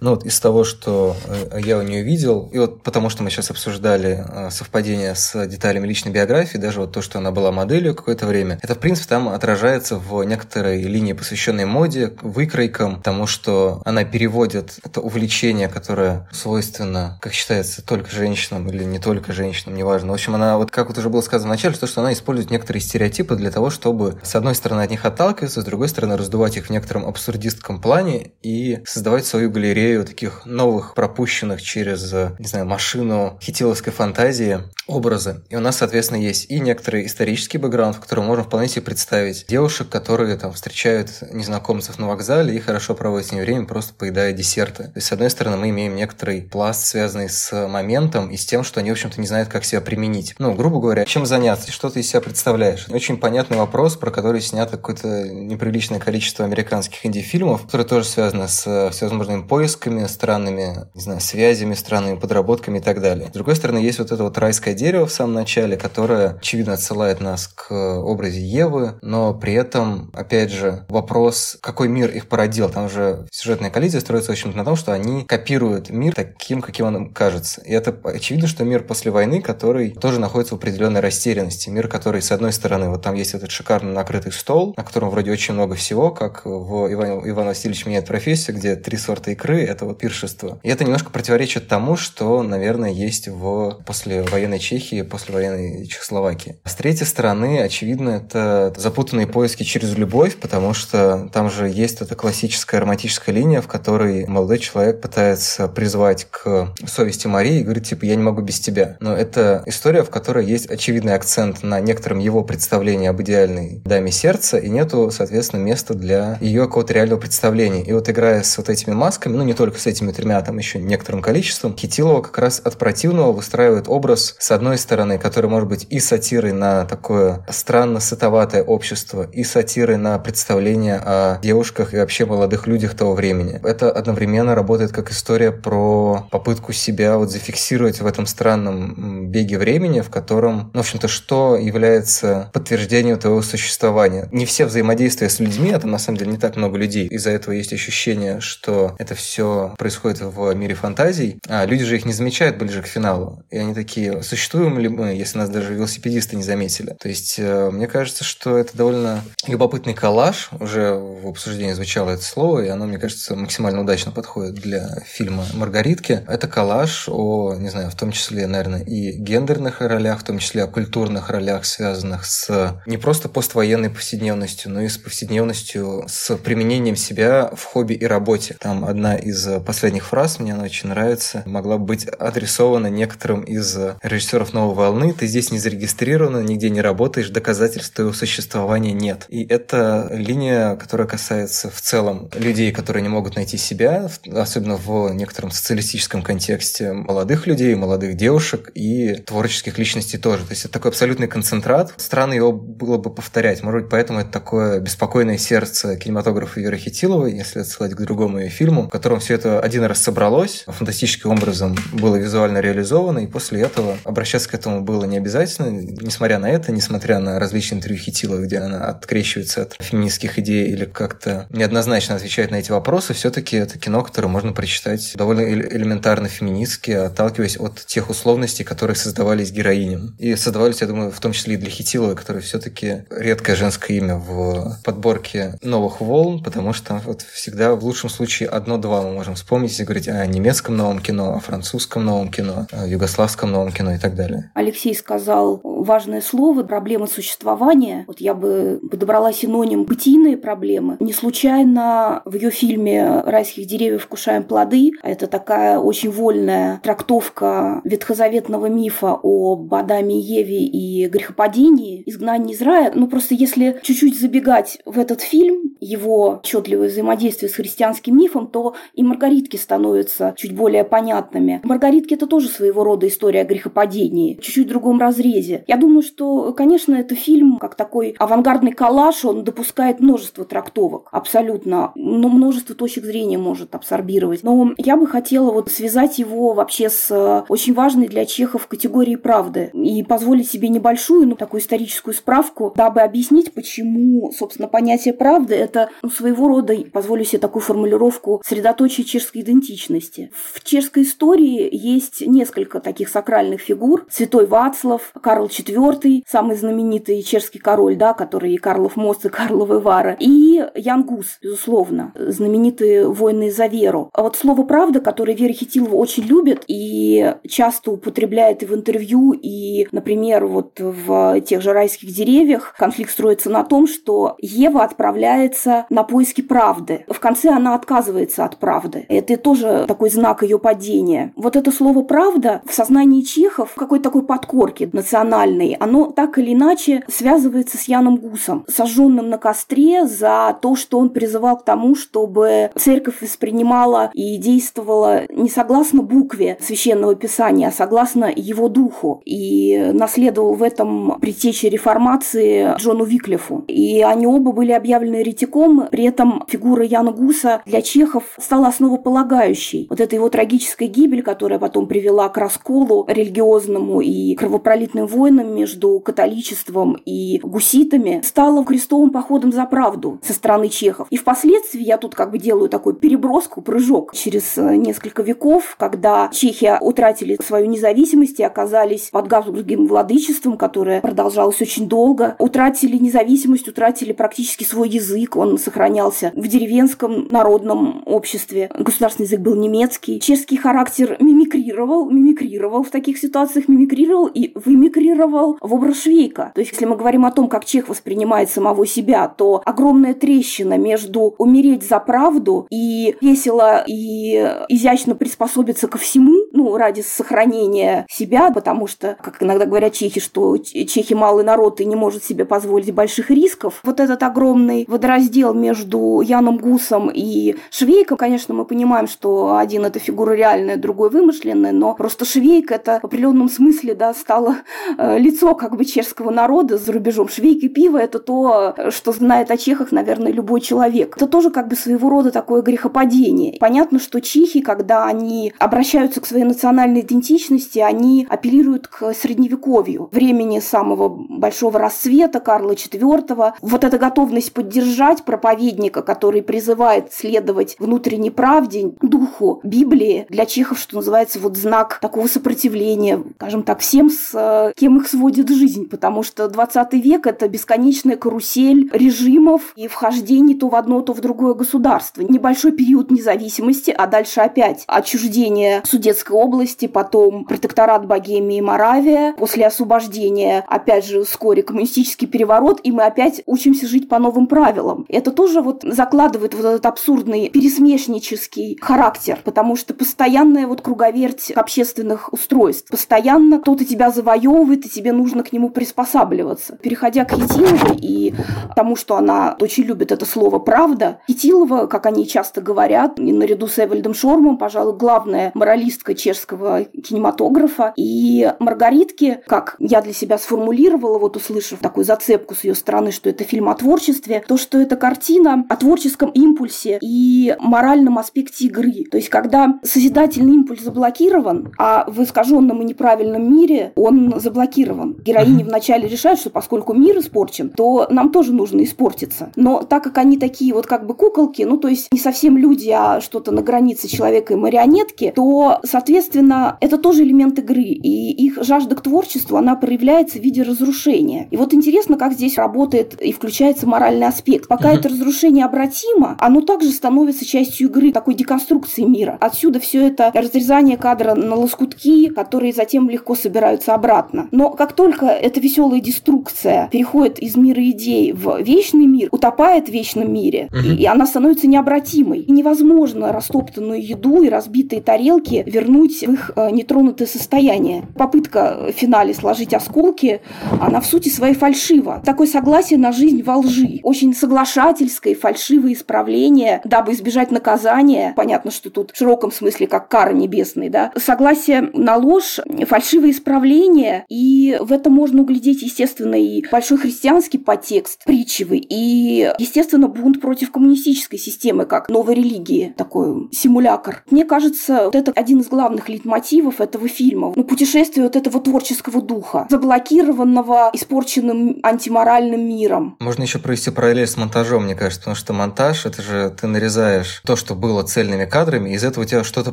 Ну вот из того, что э, я у нее видел, и вот потому что мы сейчас обсуждали э, совпадение с деталями личной биографии, даже вот то, что она была моделью какое-то время, это, в принципе, там отражается в некоторой линии, посвященной моде, выкройкам, тому, что она переводит это увлечение, которое свойственно, как считается, только женщинам или не только женщинам, неважно. В общем, она, вот как вот уже было сказано вначале, то, что она использует некоторые стереотипы для того, чтобы, с одной стороны, от них отталкиваться, с другой стороны, раздувать их в некотором абсурдистском плане и создавать свою галерею таких новых, пропущенных через, не знаю, машину хитиловской фантазии образы. И у нас, соответственно, есть и некоторый исторический бэкграунд, в котором можно вполне себе представить девушек, которые там встречают незнакомцев на вокзале и хорошо проводят с ними время, просто поедая десерты. То есть, с одной стороны, мы имеем некоторый пласт, связанный с моментом и с тем, что они, в общем-то, не знают, как себя применить. Ну, грубо говоря, чем заняться, что ты из себя представляешь. Очень понятный вопрос, про который снято какое-то неприличное количество американских инди-фильмов, которые тоже связаны с всевозможными поисками, странными, не знаю, связями, странными подработками и так далее. С другой стороны, есть вот это вот райское дерево в самом начале, которое, очевидно, отсылает нас к образе Евы, но при этом, опять же, вопрос, какой мир их породил. Там же сюжетная коллизия строится, в общем-то, на том, что они копируют мир таким, каким он кажется. И это очевидно, что мир после войны, который тоже находится в определенной растерянности. Мир, который, с одной стороны, вот там есть этот шикарно накрытый стол, на котором вроде очень много всего, как в Иван, Иван Васильевич меняет профессию, где три сорта икры, это вот пиршество. И это немножко противоречит тому, что, наверное, есть в послевоенной Чехии, послевоенной Чехословакии. С третьей стороны, очевидно, это запутанные поиски через любовь, потому что там же есть эта классическая романтическая линия, в которой молодой человек пытается призвать к совести Марии и говорит, типа, я не могу без тебя. Но это история, в которой есть очевидный акцент на некотором его представлении об идеальной даме сердца, и нету, соответственно, места для ее какого-то реального представления. И вот играя с вот этими масками, ну не только с этими тремя, там еще некоторым количеством, Хитилова как раз от противного выстраивает образ, с одной стороны, который может быть и сатирой на такое странно сытоватое общество, и сатирой на представление о девушках и вообще молодых людях того времени. Это одновременно работает как история про попытку себя вот зафиксировать в этом странном беге времени, в котором, ну, в общем-то, что является подтверждением твоего существования. Не все взаимодействия с людьми, это на самом деле не так много людей. Из-за этого есть ощущение, что это все происходит в мире фантазий, а люди же их не замечают ближе к финалу. И они такие, существуем ли мы, если нас даже велосипедисты не заметили? То есть, э, мне кажется, что это довольно любопытный коллаж. Уже в обсуждении звучало это слово, и оно, мне кажется, максимально удачно подходит для фильма «Маргаритки». Это коллаж о, не знаю, в том числе, наверное, и гендерных ролях, в том числе о культурных ролях, связанных с не просто поствоенной повседневностью, но и с повседневностью, с применением себя в хобби и работе. Там одна из последних фраз, мне она очень нравится, могла быть адресована некоторым из режиссеров «Новой волны». Ты здесь не зарегистрирована, нигде не работаешь, доказательств твоего существования нет. И это линия, которая касается в целом людей, которые не могут найти себя, особенно в некотором социалистическом контексте молодых людей, молодых девушек и творческих личностей тоже. То есть это такой абсолютный концентрат. Странно его было бы повторять. Может быть, поэтому это такое беспокойное сердце кинематографа Веры Хитиловой, если отсылать к другому ее фильму, в котором все это один раз собралось, фантастическим образом было визуально реализовано, и после этого обращаться к этому было не обязательно. Несмотря на это, несмотря на различные интервью Хитиловой, где она открещивается от феминистских идей или как-то неоднозначно отвечает на эти вопросы, все-таки это кино, которое можно прочитать довольно элементарно феминистски, отталкиваясь от тех условностей, которые создавались героиням. И создавались, я думаю, в том числе и для Хитиловой, которая все-таки редкое женское имя в подборке новых волн, потому что вот всегда в лучшем случае одно-два мы можем вспомнить, если говорить о немецком новом кино, о французском новом кино, о югославском новом кино и так далее. Алексей сказал важное слово «проблема существования». Вот я бы подобрала синоним «бытийные проблемы». Не случайно в ее фильме «Райских деревьев вкушаем плоды» это такая очень вольная трактовка ветхозаветного мифа о Адаме и Еве и грехопадении, изгнании из рая. Ну, просто если чуть-чуть забегать в этот фильм, его отчетливое взаимодействие с христианским мифом, то и Маргаритки становятся чуть более понятными. Маргаритки – это тоже своего рода история о грехопадении, чуть-чуть в другом разрезе. Я думаю, что, конечно, это фильм, как такой авангардный коллаж, он допускает множество трактовок, абсолютно, но множество точек зрения может абсорбировать. Но я бы хотела вот связать его вообще с э, очень важной для чехов категорией правды и позволить себе небольшую, но такую историческую справку, дабы объяснить, почему, собственно, понятие правды – это ну, своего рода, позволю себе такую формулировку, средоточие чешской идентичности. В чешской истории есть несколько таких сакральных фигур. Святой Вацлав, Карл IV, самый знаменитый чешский король, да, который и Карлов мост, и Карловы Вара, и Ян Гус, безусловно, знаменитые воины за веру. А вот слово «правда», которое Вера Хитилова очень любит и часто употребляет и в интервью, и, например, вот в тех же райских деревьях, конфликт строится на том, что Ева отправляется на поиски правды. В конце она отказывается от правды. Это тоже такой знак ее падения. Вот это слово «правда» в сознании чехов, какой-то такой подкорки национальной, оно так или иначе связывается с Яном Гусом, сожженным на костре за то, что он призывал к тому, чтобы церковь воспринимала и действовала не согласно букве священного писания, а согласно его духу. И наследовал в этом предтече реформации Джону Виклифу. И они оба были объявлены еретиком, при этом фигура Яна Гуса для чехов стала основополагающей. Вот эта его трагическая гибель, которая потом привела к расколу религиозному и кровопролитным войнам между католичеством и гуситами, стала крестовым походом за правду со стороны чехов. И впоследствии я тут как бы делаю такой переброску, прыжок через э, несколько веков, когда чехи утратили свою независимость и оказались под Габсбургским владычеством, которое продолжалось очень долго, утратили независимость, утратили практически свой язык, он сохранялся в деревенском народном обществе. Государственный язык был немецкий. Чешский характер мимикрировал, мимикрировал в таких ситуациях, мимикрировал и вымикрировал в образ Швейка. То есть, если мы говорим о том, как Чех воспринимает самого себя, то огромная трещина между умереть за правду и весело и изящно приспособиться ко всему, ну, ради сохранения себя, потому что, как иногда говорят чехи, что чехи малый народ и не может себе позволить больших рисков. Вот этот огромный водораздел между Яном Гусом и Швейком, конечно, мы понимаем, что один это фигура реальная, другой вымышленная, но просто Швейк это в определенном смысле, да, стало э, лицо как бы чешского народа за рубежом. Швейк и пиво это то, что знает о чехах, наверное, любой человек. Это тоже как бы своего рода такое грехопадение. Понятно, что чехи, когда они обращаются к своей национальной идентичности, они апеллируют к средневековью, времени самого большого расцвета Карла IV. Вот эта готовность поддержать проповедника, который призывает следовать внутренней правде, духу Библии, для чехов, что называется, вот знак такого сопротивления, скажем так, всем, с кем их сводит жизнь, потому что 20 век – это бесконечная карусель режимов и вхождений то в одно, то в другое государство. Небольшой период независимости, а дальше опять отчуждение Судетской области, потом протекторат Богемии и Моравия, после освобождения, опять же, вскоре коммунистический переворот, и мы опять учимся жить по новым правилам. Это тоже вот закладывает вот этот абсурдный пересмешнический характер, потому что постоянная вот круговерть общественных устройств, постоянно кто-то тебя завоевывает, и тебе нужно к нему приспосабливаться. Переходя к Хитиловой и тому, что она очень любит это слово «правда», Хитилова, как они часто говорят, наряду с Эвальдом Шормом, пожалуй, главная моралистка чешского кинематографа. И Маргаритки, как я для себя сформулировала, вот услышав такую зацепку с ее стороны, что это фильм о творчестве, то, что это картина о творческом импульсе и моральном аспекте игры. То есть, когда созидательный импульс заблокирован, а в искаженном и неправильном мире он заблокирован. Героини вначале решают, что поскольку мир испорчен, то нам тоже нужно испортиться. Но так как они такие вот как бы куколки, ну то есть не совсем люди, а что-то на границе человека и марионетки, то, соответственно, это тоже элемент игры. И их жажда к творчеству, она проявляется в виде разрушения. И вот интересно, как здесь работает и включается моральный аспект. Пока это разрушение обратимо, оно также становится частью игры, такой деконструкции мира. Отсюда все это разрезание кадра на лоскутки, которые затем легко собираются обратно. Но как только эта веселая деструкция переходит из мира идей в вечный мир, утопает в вечном мире, угу. и, и она становится необратимой. И невозможно растоптанную еду и разбитые тарелки вернуть в их э, нетронутое состояние. Попытка в финале сложить осколки, она в сути своей фальшива. Такое согласие на жизнь во лжи. Очень соглашательское, фальшивое исправление, дабы избежать наказания. Понятно, что тут в широком смысле как кара небесной, да. Согласие на ложь, фальшивое исправление, и в этом можно углядеть, естественно, и большой христианский подтекст притчевый, и, естественно, бунт против коммунистической системы, как новой религии, такой симулятор. Мне кажется, вот это один из главных лейтмотивов этого фильма. Ну, путешествие вот этого творческого духа, заблокированного, испорченным антиморальным миром. Можно еще провести параллель с монтажом, мне кажется, потому что монтаж, это же ты нарезаешь то, что было цельными кадрами, из этого у тебя что-то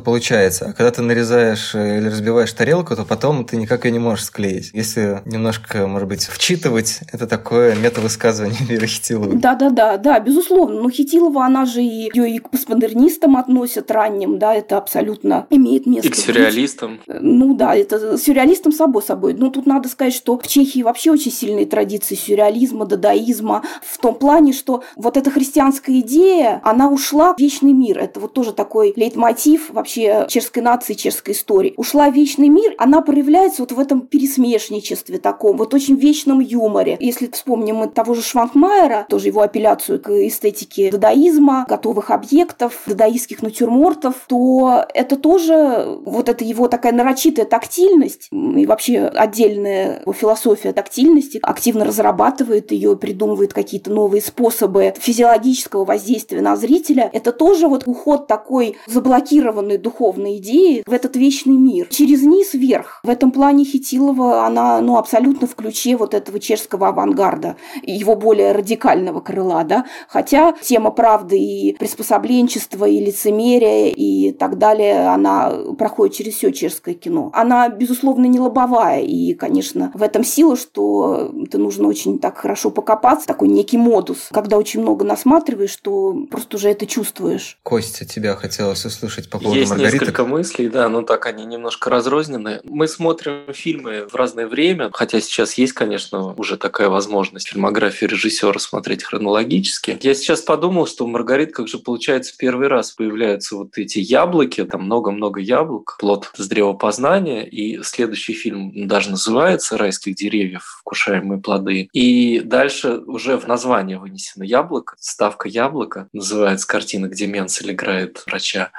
получается. А когда ты нарезаешь э, или разбиваешь тарелку, то потом ты никак ее не можешь склеить. Если немножко, может быть, вчитывать, это такое метавысказывание Веры Хитиловой. Да-да-да, да, безусловно. Но Хитилова, она же и, ее и к постмодернистам относят ранним, да, это абсолютно имеет место. И к сюрреалистам. Быть. Ну да, это сюрреалистам само собой. Но тут надо сказать, что в Чехии вообще очень сильные традиции сюрреализма, дадаизма, в том плане, что вот эта христианская идея, она ушла вечный мир. Это вот тоже такой лейтмотив вообще чешской нации, чешской истории. Ушла в вечный мир, она проявляется вот в этом пересмешничестве таком, вот очень вечном юморе. Если вспомним мы того же Шванкмайера, тоже его апелляцию к эстетике дадаизма, готовых объектов, дадаистских натюрмортов, то это тоже вот это его такая нарочитая тактильность и вообще отдельная философия тактильности активно разрабатывает ее, придумывает какие-то новые способы физиологического воздействия на зрителя. Это тоже вот уход такой заблокированной духовной идеи в этот вечный мир. Через низ вверх. В этом плане Хитилова, она ну, абсолютно в ключе вот этого чешского авангарда, его более радикального крыла, да. Хотя тема правды и приспособленчества, и лицемерия, и так далее, она проходит через все чешское кино. Она, безусловно, не лобовая, и, конечно, в этом сила, что это нужно очень так хорошо покопаться, такой некий модус. Когда очень много насматриваешь, что просто уже это чувствуешь. Костя, тебя хотелось услышать по поводу Есть Маргариток. несколько мыслей, да, но так они немножко разрознены. Мы смотрим фильмы в разное время, хотя сейчас есть, конечно, уже такая возможность фильмографию режиссера смотреть хронологически. Я сейчас подумал, что в «Маргаритках» же, получается, первый раз появляются вот эти яблоки, там много-много яблок, плод с древа познания, и следующий фильм даже называется «Райских деревьев. Вкушаемые плоды». И дальше уже в название вынесено яблоко, ставка яблоко, называется картина, где Менцель играет врача.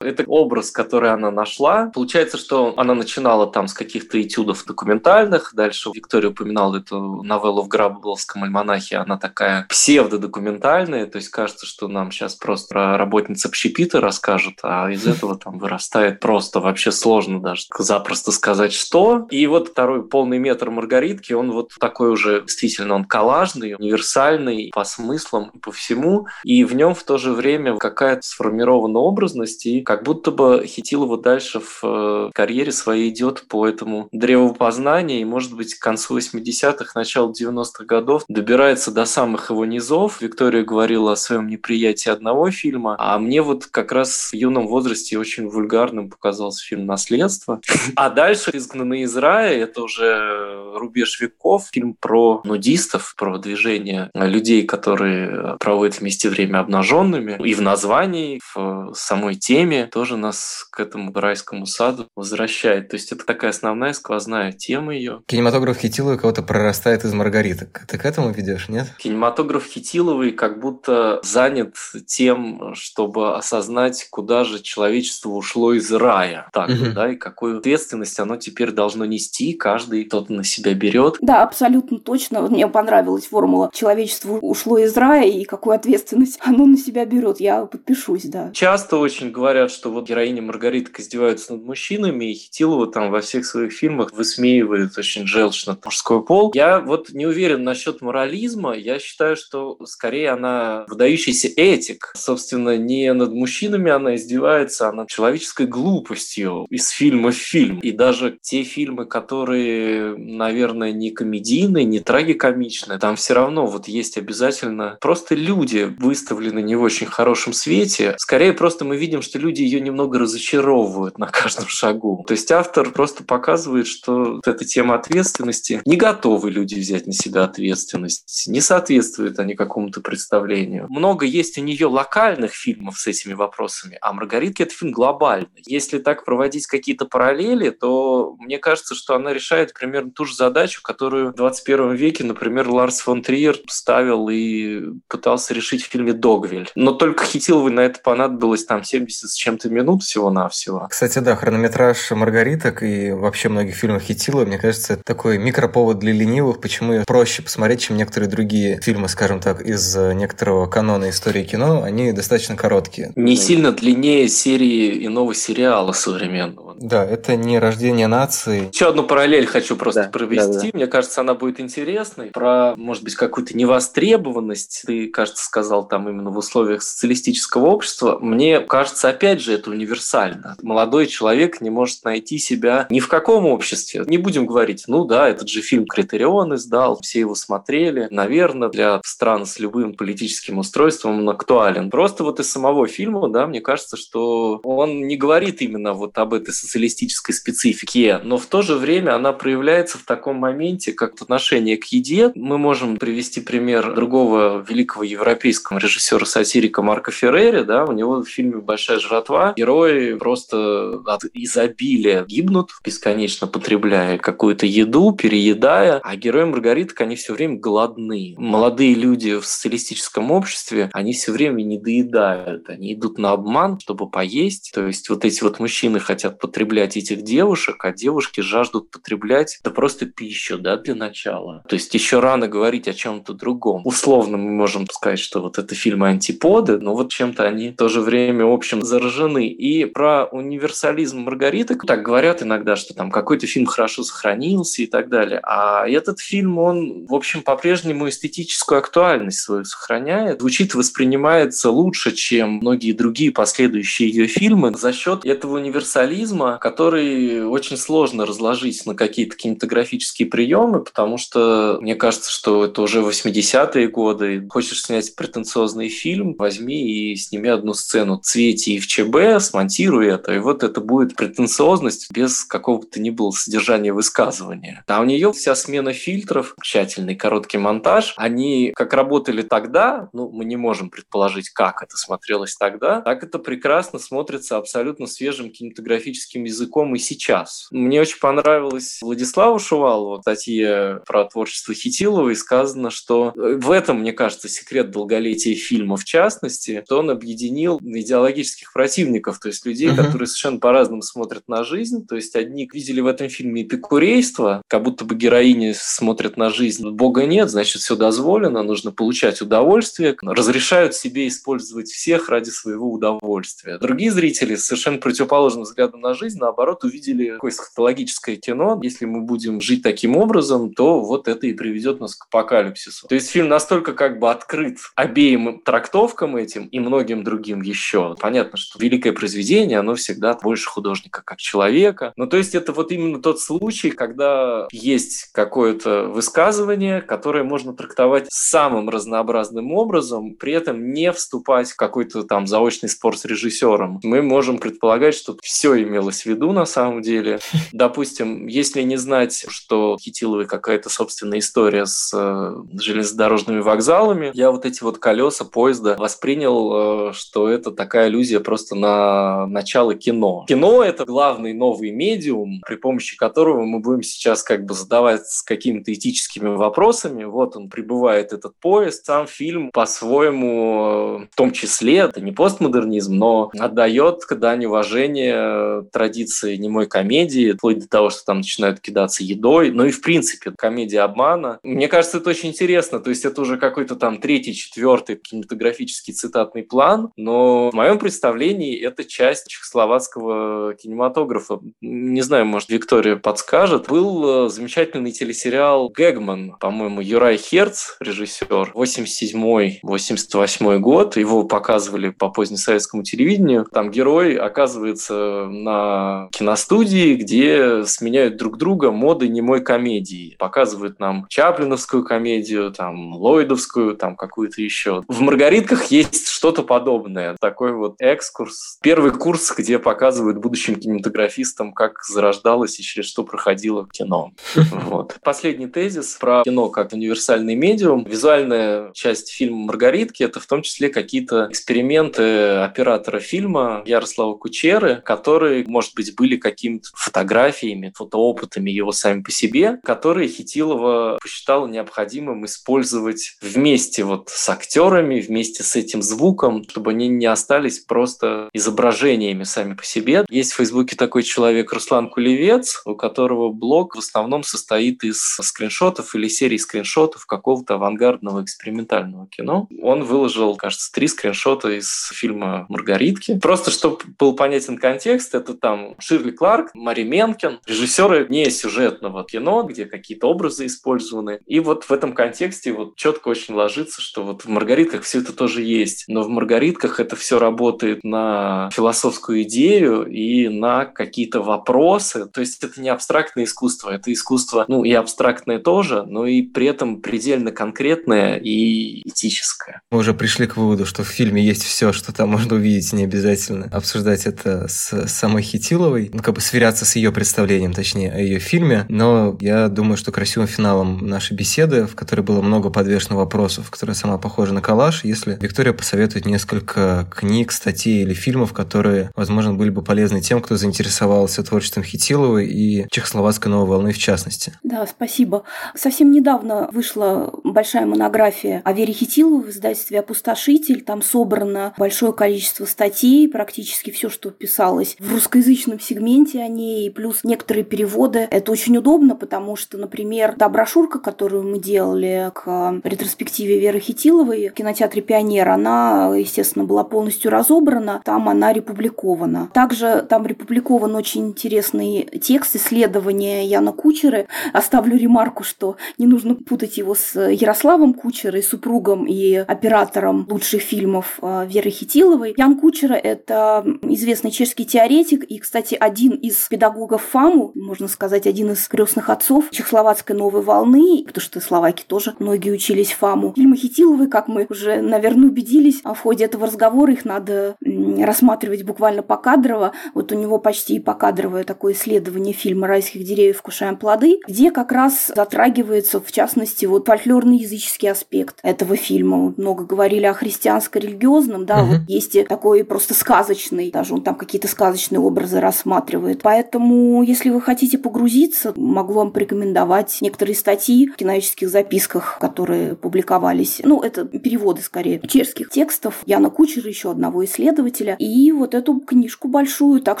Это образ, который она нашла. Получается, что она начинала там с каких-то этюдов документальных. Дальше Виктория упоминала эту новеллу в Грабовском альманахе. Она такая псевдодокументальная. То есть кажется, что нам сейчас просто про работница общепита расскажут, а из этого там вырастает просто вообще сложно даже запросто сказать, что. И вот второй полный метр Маргаритки, он вот такой уже действительно, он коллажный, универсальный по смыслам и по всему. И в нем в то же время какая-то сформирована образность и как будто бы Хитилова дальше в э, карьере своей идет по этому древу познания, и, может быть, к концу 80-х, началу 90-х годов добирается до самых его низов. Виктория говорила о своем неприятии одного фильма, а мне вот как раз в юном возрасте очень вульгарным показался фильм «Наследство». А дальше «Изгнанные из рая» — это уже рубеж веков, фильм про нудистов, про движение людей, которые проводят вместе время обнаженными. И в названии, в самой теме тоже нас к этому райскому саду возвращает. То есть это такая основная сквозная тема ее. Кинематограф Хитиловой кого-то прорастает из маргариток. Ты к этому ведешь, нет? Кинематограф Хитиловой как будто занят тем, чтобы осознать, куда же человечество ушло из рая. Так, угу. да, и какую ответственность оно теперь должно нести, каждый кто-то на себя берет. Да, абсолютно точно. Мне понравилась формула «человечество ушло из рая» и какую ответственность оно на себя берет. Я подпишусь, да. Часто очень говорят, что вот героиня Маргаритка издеваются над мужчинами, и Хитилова там во всех своих фильмах высмеивает очень желчно мужской пол. Я вот не уверен насчет морализма. Я считаю, что скорее она выдающийся этик. Собственно, не над мужчинами она издевается, а над человеческой глупостью из фильма в фильм. И даже те фильмы, которые, наверное, не комедийные, не трагикомичные, там все равно вот есть обязательно просто люди выставлены не в очень хорошем свете. Скорее просто мы видим, что люди ее немного разочаровывают на каждом шагу. То есть автор просто показывает, что вот эта тема ответственности, не готовы люди взять на себя ответственность, не соответствуют они какому-то представлению. Много есть у нее локальных фильмов с этими вопросами, а «Маргаритка» — это фильм глобальный. Если так проводить какие-то параллели, то мне кажется, что она решает примерно ту же задачу, которую в 21 веке, например, Ларс фон Триер ставил и пытался решить в фильме «Догвиль». Но только Хитиловой на это понадобилось там 70 с чем-то минут всего-навсего. Кстати, да, хронометраж Маргариток и вообще многих фильмов Хитила, мне кажется, это такой микроповод для ленивых, почему ее проще посмотреть, чем некоторые другие фильмы, скажем так, из некоторого канона истории кино, они достаточно короткие. Не сильно длиннее серии иного сериала современного. Да, это не рождение нации. Еще одну параллель хочу просто да, провести. Да, да. Мне кажется, она будет интересной. Про, может быть, какую-то невостребованность. Ты, кажется, сказал там именно в условиях социалистического общества. Мне кажется, опять же, это универсально. Молодой человек не может найти себя ни в каком обществе. Не будем говорить, ну да, этот же фильм «Критерион» издал, все его смотрели. Наверное, для стран с любым политическим устройством он актуален. Просто вот из самого фильма, да, мне кажется, что он не говорит именно вот об этой социалистической специфике, но в то же время она проявляется в таком моменте, как отношение к еде. Мы можем привести пример другого великого европейского режиссера-сатирика Марка Феррери, да, у него в фильме «Большая жратва» герои просто от изобилия гибнут, бесконечно потребляя какую-то еду, переедая, а герои Маргариток, они все время голодны. Молодые люди в социалистическом обществе, они все время не доедают, они идут на обман, чтобы поесть. То есть вот эти вот мужчины хотят потреблять этих девушек, а девушки жаждут потреблять это просто пищу, да, для начала. То есть еще рано говорить о чем-то другом. Условно мы можем сказать, что вот это фильмы антиподы, но вот чем-то они в то же время, в общем, заражены. И про универсализм Маргариток так говорят иногда, что там какой-то фильм хорошо сохранился и так далее. А этот фильм, он, в общем, по-прежнему эстетическую актуальность свою сохраняет. Звучит, воспринимается лучше, чем многие другие последующие ее фильмы за счет этого универсализма который очень сложно разложить на какие-то кинематографические приемы, потому что мне кажется, что это уже 80-е годы. Хочешь снять претенциозный фильм, возьми и сними одну сцену в цвете и в ЧБ, смонтируй это, и вот это будет претенциозность без какого-то ни было содержания высказывания. А у нее вся смена фильтров, тщательный короткий монтаж, они как работали тогда, ну, мы не можем предположить, как это смотрелось тогда, так это прекрасно смотрится абсолютно свежим кинематографическим языком и сейчас. Мне очень понравилось Владиславу Шувалову статье про творчество Хитилова, и сказано, что в этом, мне кажется, секрет долголетия фильма в частности, что он объединил идеологических противников, то есть людей, uh-huh. которые совершенно по-разному смотрят на жизнь. То есть одни видели в этом фильме эпикурейство, как будто бы героини смотрят на жизнь. Бога нет, значит, все дозволено, нужно получать удовольствие, разрешают себе использовать всех ради своего удовольствия. Другие зрители с совершенно противоположным взглядом на жизнь, наоборот, увидели такое эсхатологическое кино. Если мы будем жить таким образом, то вот это и приведет нас к апокалипсису. То есть фильм настолько как бы открыт обеим трактовкам этим и многим другим еще. Понятно, что великое произведение, оно всегда больше художника как человека. Ну, то есть это вот именно тот случай, когда есть какое-то высказывание, которое можно трактовать самым разнообразным образом, при этом не вступать в какой-то там заочный спор с режиссером. Мы можем предполагать, что все имелось в виду на самом деле. Допустим, если не знать, что Хитиловой какая-то собственная история с э, железнодорожными вокзалами, я вот эти вот колеса поезда воспринял, э, что это такая аллюзия просто на начало кино. Кино — это главный новый медиум, при помощи которого мы будем сейчас как бы задавать с какими-то этическими вопросами. Вот он прибывает, этот поезд. Сам фильм по-своему, в том числе, это не постмодернизм, но отдает дань уважения традиции немой комедии, вплоть до того, что там начинают кидаться едой. Ну и, в принципе, комедия обмана. Мне кажется, это очень интересно. То есть это уже какой-то там третий, четвертый кинематографический цитатный план, но в моем представлении это часть чехословацкого кинематографа. Не знаю, может, Виктория подскажет. Был э, замечательный телесериал «Гэгман», по-моему, Юрай Херц, режиссер, 87-88 год. Его показывали по позднесоветскому телевидению. Там герой оказывается на киностудии, где сменяют друг друга моды немой комедии. Показывают нам Чаплиновскую комедию, там, Ллойдовскую, там, какую-то еще. В «Маргаритках» есть что-то подобное. Такой вот экскурс. Первый курс, где показывают будущим кинематографистам, как зарождалось и через что проходило кино. Вот. Последний тезис про кино как универсальный медиум. Визуальная часть фильма «Маргаритки» — это в том числе какие-то эксперименты оператора фильма Ярослава Кучеры, которые, может быть, были какими-то фотографиями, фотоопытами его сами по себе, которые Хитилова посчитала необходимым использовать вместе вот с актерами, вместе с этим звуком, чтобы они не остались просто изображениями сами по себе. Есть в Фейсбуке такой человек Руслан Кулевец, у которого блог в основном состоит из скриншотов или серии скриншотов какого-то авангардного экспериментального кино. Он выложил, кажется, три скриншота из фильма «Маргаритки». Просто чтобы был понятен контекст, это там Ширли Кларк, Мари Менкин, режиссеры не сюжетного кино, где какие-то образы использованы. И вот в этом контексте вот четко очень ложится, что вот в «Маргаритках» все это тоже есть. Но в «Маргаритках» это все работает на философскую идею и на какие-то вопросы. То есть это не абстрактное искусство, это искусство, ну и абстрактное тоже, но и при этом предельно конкретное и этическое. Мы уже пришли к выводу, что в фильме есть все, что там можно увидеть, не обязательно обсуждать это с самой Хитиловой, ну как бы сверяться с ее представлением, точнее, о ее фильме, но я думаю, что красивым финалом нашей беседы, в которой было много подвешено вопросов, которая сама похожа на коллаж, если Виктория посоветует несколько книг, статей или фильмов, которые, возможно, были бы полезны тем, кто заинтересовался творчеством Хитиловой и чехословацкой новой волны в частности. Да, спасибо. Совсем недавно вышла большая монография о Вере Хитиловой в издательстве «Опустошитель». Там собрано большое количество статей, практически все, что писалось в русскоязычном сегменте о ней, плюс некоторые переводы. Это очень удобно, потому что, например, та брошюрка, которую мы делали к ретроспективе Веры Хитиловой в кинотеатре «Пионер», она, естественно, была полностью разобрана, там она републикована. Также там републикован очень интересный текст исследования Яна Кучеры. Оставлю ремарку, что не нужно путать его с Ярославом Кучерой, супругом и оператором лучших фильмов э, Веры Хитиловой. Ян Кучера – это известный чешский теоретик и И, кстати, один из педагогов ФАМу, можно сказать, один из крестных отцов чехословацкой новой волны, потому что словаки тоже многие учились ФАМу. Фильмы Хитиловой, как мы уже, наверное, убедились, а в ходе этого разговора их надо рассматривать буквально покадрово. Вот у него почти и покадровое такое исследование фильма «Райских деревьев вкушаем плоды», где как раз затрагивается, в частности, вот фольклорный языческий аспект этого фильма. Много говорили о христианско-религиозном, да, угу. вот есть и такой просто сказочный, даже он там какие-то сказочные образы рассматривает. Поэтому, если вы хотите погрузиться, могу вам порекомендовать некоторые статьи в киновических записках, которые публиковались. Ну, это переводы, скорее, чешских текстов Яна Кучера, еще одного исследователя, и вот эту книжку большую. Так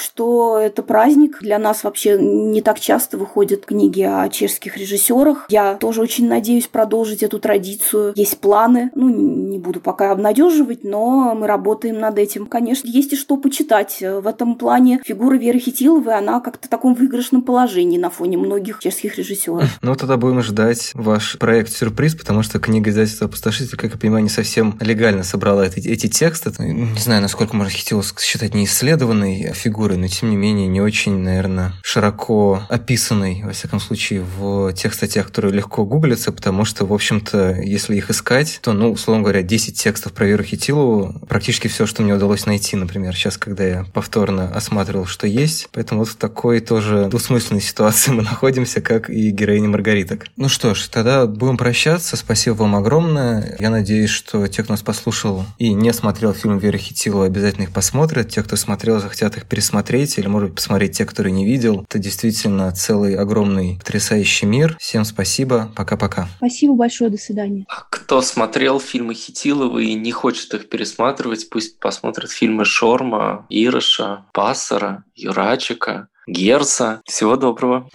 что это праздник. Для нас вообще не так часто выходят книги о чешских режиссерах. Я тоже очень надеюсь продолжить эту традицию. Есть планы. Ну, не буду пока обнадеживать, но мы работаем над этим. Конечно, есть и что почитать. В этом плане фигура Веры Хитиловой, она как-то в таком выигрышном положении на фоне многих чешских режиссеров. Ну, тогда будем ждать ваш проект «Сюрприз», потому что книга издательства «Опустошитель», как я понимаю, не совсем легально собрала эти, эти тексты. Не знаю, насколько можно Хитилову считать неисследованной фигурой, но тем не менее не очень, наверное, широко описанной, во всяком случае, в тех статьях, которые легко гуглятся, потому что, в общем-то, если их искать, то, ну, условно говоря, 10 текстов про Веру Хитилову, практически все, что мне удалось найти, например, сейчас, когда я повторно осматривал, что есть. Поэтому вот в такой тоже двусмысленной ситуации мы находимся, как и героиня Маргариток. Ну что ж, тогда будем прощаться. Спасибо вам огромное. Я надеюсь, что те, кто нас послушал и не смотрел фильм Веры Хитилова, обязательно их посмотрят. Те, кто смотрел, захотят их пересмотреть или, может быть, посмотреть те, которые не видел. Это действительно целый огромный потрясающий мир. Всем спасибо. Пока-пока. Спасибо большое. До свидания. А кто смотрел фильмы Хитилова и не хочет их пересматривать, пусть посмотрит фильмы Шорма, Ироша, Пассера, Юрачика, Герца. Всего доброго.